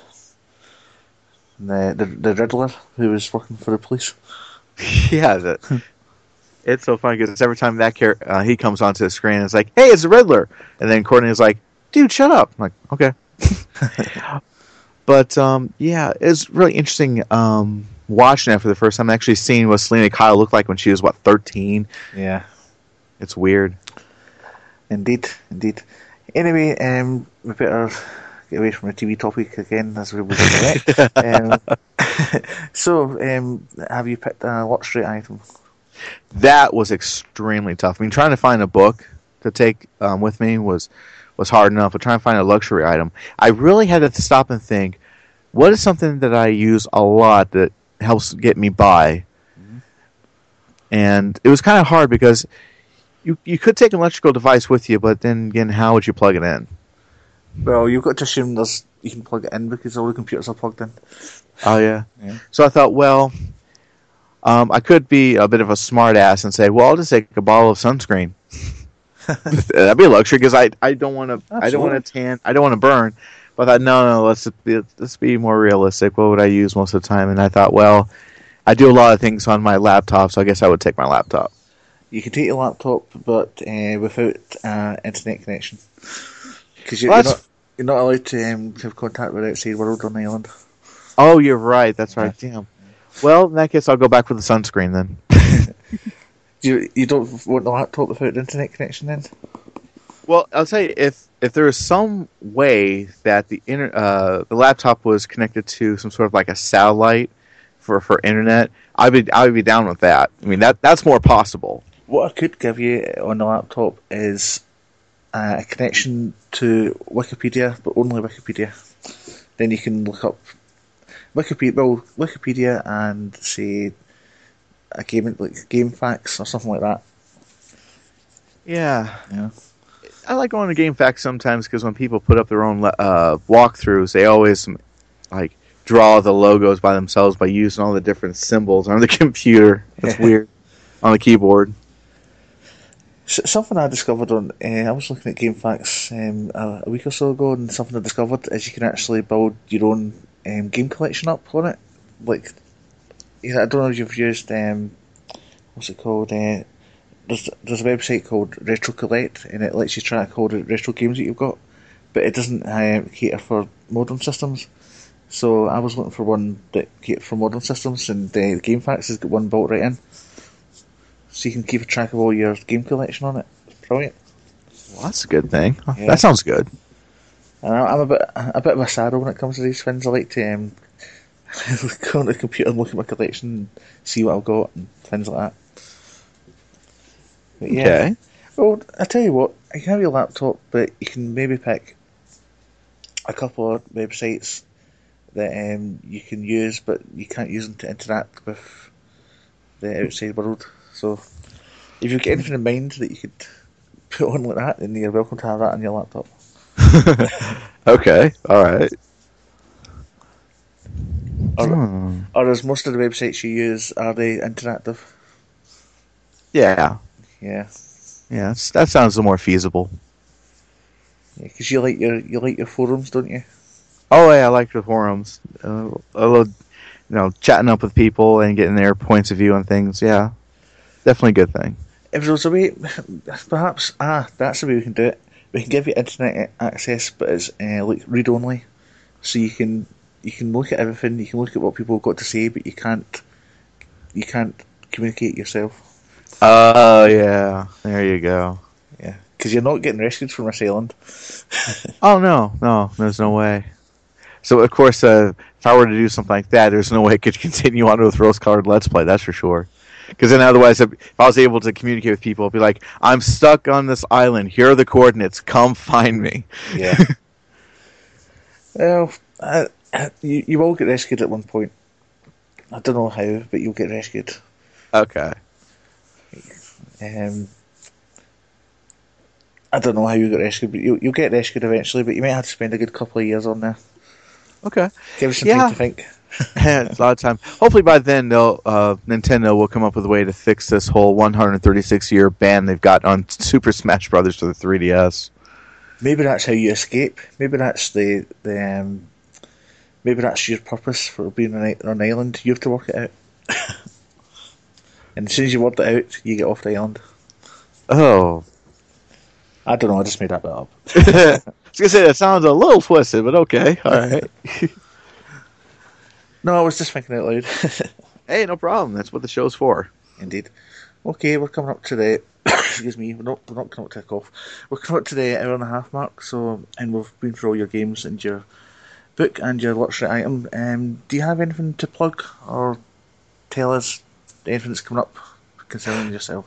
and the, the the Riddler who was working for the police. (laughs) yeah, the, (laughs) it's so funny because every time that char- uh, he comes onto the screen, it's like, "Hey, it's the Riddler," and then Courtney is like, "Dude, shut up!" I'm like, "Okay." (laughs) but um, yeah, it's really interesting um, watching it for the first time. Actually, seeing what Selina Kyle looked like when she was what 13. Yeah, It's weird. indeed, indeed. Anyway, um, we better get away from the TV topic again as we were doing (laughs) um, (laughs) So, um, have you picked a watch rate item? That was extremely tough. I mean, trying to find a book to take um, with me was was hard enough, but trying to find a luxury item, I really had to stop and think, what is something that I use a lot that helps get me by? And it was kind of hard because you you could take an electrical device with you, but then again, how would you plug it in? Well, you've got to assume there's you can plug it in because all the computers are plugged in. Oh yeah. Yeah. So I thought, well, um, I could be a bit of a smart ass and say, well, I'll just take a bottle of sunscreen. (laughs) That'd be a luxury because I, I don't want to I don't want to tan I don't want to burn. But I thought, no, no, let's be, let's be more realistic. What would I use most of the time? And I thought, well, I do a lot of things on my laptop, so I guess I would take my laptop. You can take your laptop, but uh, without uh, internet connection, because you're, Well, you're not you're not allowed to um, have contact with outside world on the island. Oh, you're right. That's right. Damn. Well, in that case, I'll go back with the sunscreen then. (laughs) You you don't want the laptop without the internet connection then? Well, I'll tell you if if there was some way that the inter, uh, the laptop was connected to some sort of like a satellite for for internet, I'd be I would be down with that. I mean that that's more possible. What I could give you on the laptop is uh, a connection to Wikipedia, but only Wikipedia. Then you can look up Wikipedia, well, Wikipedia, and say a game like GameFAQs or something like that. Yeah, Yeah. I like going to GameFAQs sometimes because when people put up their own uh, walkthroughs, they always like draw the logos by themselves by using all the different symbols on the (laughs) computer. That's weird on the keyboard. Something I discovered on, uh, I was looking at GameFAQs um, a, a week or so ago, and something I discovered is you can actually build your own um, game collection up on it. Like, I don't know if you've used um, what's it called? Uh, there's there's a website called Retro Collect, and it lets you track all the retro games that you've got. but it doesn't uh, cater for modern systems. So I was looking for one that caters for modern systems, and uh, GameFAQs has got one built right in, so you can keep a track of all your game collection on it. It's brilliant. Well, that's a good thing. Yeah. That sounds good. And I'm a bit a bit of a sado when it comes to these things. I like to um, (laughs) go on the computer and look at my collection, and see what I've got, and things like that. But yeah. Okay. Well, I tell you what, you can have your laptop, but you can maybe pick a couple of websites that um, you can use, but you can't use them to interact with the outside world. So, if you've got anything in mind that you could put on like that, then you're welcome to have that on your laptop. (laughs) okay. All right. Or, Hmm. or as most of the websites you use are they interactive? Yeah. Yeah, Yeah. That sounds more feasible. because you like your you like your forums, don't you? Oh yeah, I like the forums. Uh, I love, you know, chatting up with people and getting their points of view on things. Yeah, definitely a good thing. If there was a way, perhaps ah, that's the way we can do it. We can give you internet access, but it's uh, like read only, so you can you can look at everything. You can look at what people have got to say, but you can't you can't communicate yourself. Oh yeah, there you go. Yeah, because you're not getting rescued from island. (laughs) Oh no, no, there's no way. So of course, uh, if I were to do something like that, there's no way I could (laughs) continue on with Rose Colored Let's Play. That's for sure. Because then, otherwise, if I was able to communicate with people, I'd be like, "I'm stuck on this island. Here are the coordinates. Come find me." Yeah. (laughs) well, I, you you will get rescued at one point. I don't know how, but you'll get rescued. Okay. Um, I don't know how you get rescued, but you, you'll get rescued eventually. But you might have to spend a good couple of years on there. Okay. Give us some Yeah. time to think. (laughs) it's a lot of time. Hopefully by then they'll uh, Nintendo will come up with a way to fix this whole 136 year ban they've got on Super Smash Brothers for the 3DS. Maybe that's how you escape. Maybe that's the the um, maybe that's your purpose for being on, an island. You have to work it out. (laughs) and as soon as you work it out, you get off the island. Oh, I don't know. I just made that bit up. (laughs) I was gonna say that sounds a little twisted, but okay, all right. No, I was just thinking out loud. (laughs) hey, no problem. That's what the show's for. Indeed. Okay, we're coming up to the. (coughs) excuse me, we're not we're not coming up to a cough. We're coming up to the hour and a half mark. So, and we've been through all your games and your book and your luxury item. Um, do you have anything to plug or tell us anything that's coming up concerning yourself?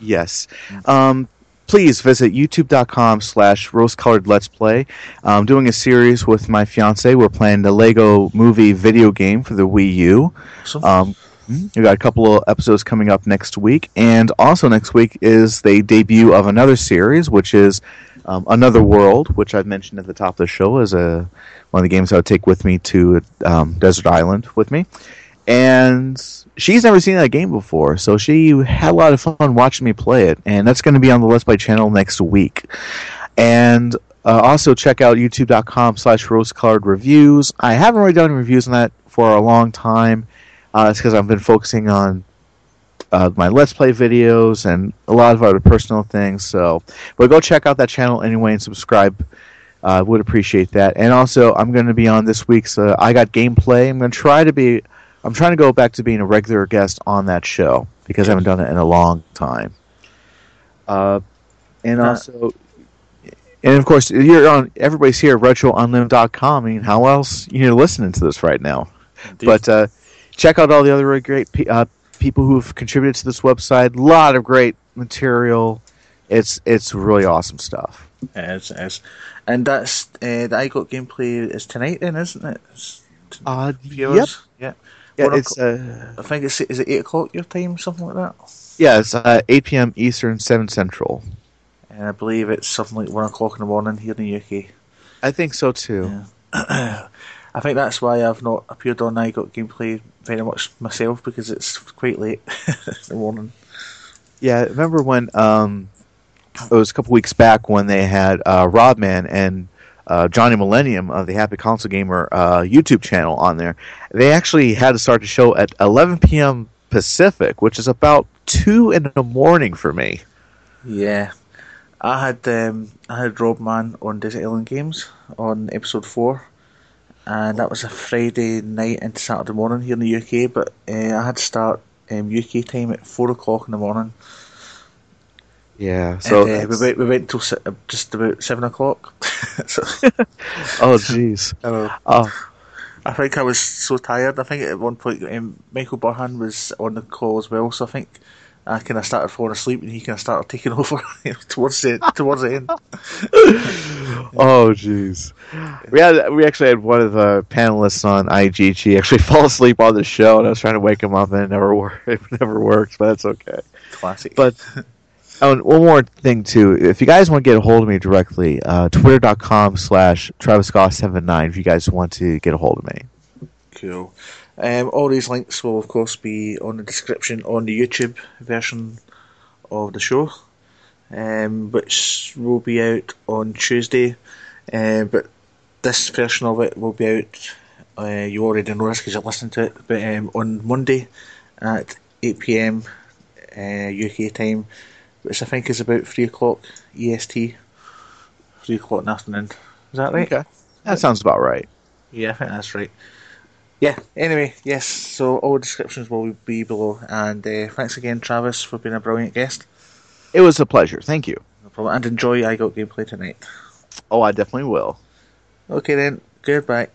Yes. Um, please visit youtube.com slash rose colored let's play. I'm doing a series with my fiance. We're playing the Lego movie video game for the Wii U. Awesome. Um, we got a couple of episodes coming up next week, and also next week is the debut of another series, which is um, Another World, which I've mentioned at the top of the show as a one of the games I would take with me to um, Desert Island with me. And she's never seen that game before, so she had a lot of fun watching me play it, and that's going to be on the Let's Play channel next week. And uh, also check out youtube.com slash rose-colored reviews. I haven't really done reviews on that for a long time. Uh, it's because I've been focusing on uh, my Let's Play videos and a lot of other personal things. So, but go check out that channel anyway and subscribe. Uh, would appreciate that. And also, I'm going to be on this week's uh, I Got Gameplay. I'm going to try to be. I'm trying to go back to being a regular guest on that show because I haven't done it in a long time. Uh, and also, and of course, you're on. Everybody's here at RetroUnlim.com. I mean, how else you're listening to this right now? But uh, check out all the other really great pe- uh, people who've contributed to this website. A lot of great material. It's it's really awesome stuff. It is, it is. And that's uh, the I Got gameplay is tonight, then, isn't it? It's t- Uh, yep. Yeah. Yeah, it's uh, I think it's is it eight o'clock your time, something like that. yeah, it's uh, 8 p.m. Eastern, 7 Central. And I believe it's something like one o'clock in the morning here in the UK. I think so too. Yeah. (clears throat) I think that's why I've not appeared on I Got Gameplay very much myself because it's quite late (laughs) in the morning. Yeah, remember when um, it was a couple weeks back when they had uh, Rodman and uh, Johnny Millennium of the Happy Console Gamer uh, YouTube channel on there. They actually had to start the show at 11 p.m. Pacific, which is about two in the morning for me. Yeah. I had um, I had Rob Man on Desert Island Games on episode four, and that was a Friday night into Saturday morning here in the UK. But uh, I had to start um, UK time at four o'clock in the morning. Yeah. So and, uh, we went we went till se- just about seven o'clock. (laughs) so, (laughs) oh jeez. Oh. I think I was so tired. I think at one point um, Michael Burhan was on the call as well. So I think I kind of started falling asleep and he kind of started taking (laughs) over towards the towards the end. oh jeez. We had we actually had one of the panelists on IGG actually fall asleep on the show, and I was trying to wake him up, and it never worked. It never worked, but that's okay. Classic. But oh, and one more thing too. If you guys want to get a hold of me directly, uh, twitter.com slash Travis seven nine. If you guys want to get a hold of me. Cool. Um, all these links will, of course, be on the description on the YouTube version of the show, um, which will be out on Tuesday. Uh, but this version of it will be out. Uh, you already know this because you're listening to it, but um, on Monday at 8 pm uh, UK time, which I think is about 3 o'clock EST. 3 o'clock in the afternoon. Is that right? Okay. That sounds about right. Yeah, I think that's right yeah, anyway, yes, so all descriptions will be below. And uh, thanks again, Travis, for being a brilliant guest. It was a pleasure. Thank you. No problem. And enjoy I Got Gameplay tonight. Oh, I definitely will. Okay then, goodbye.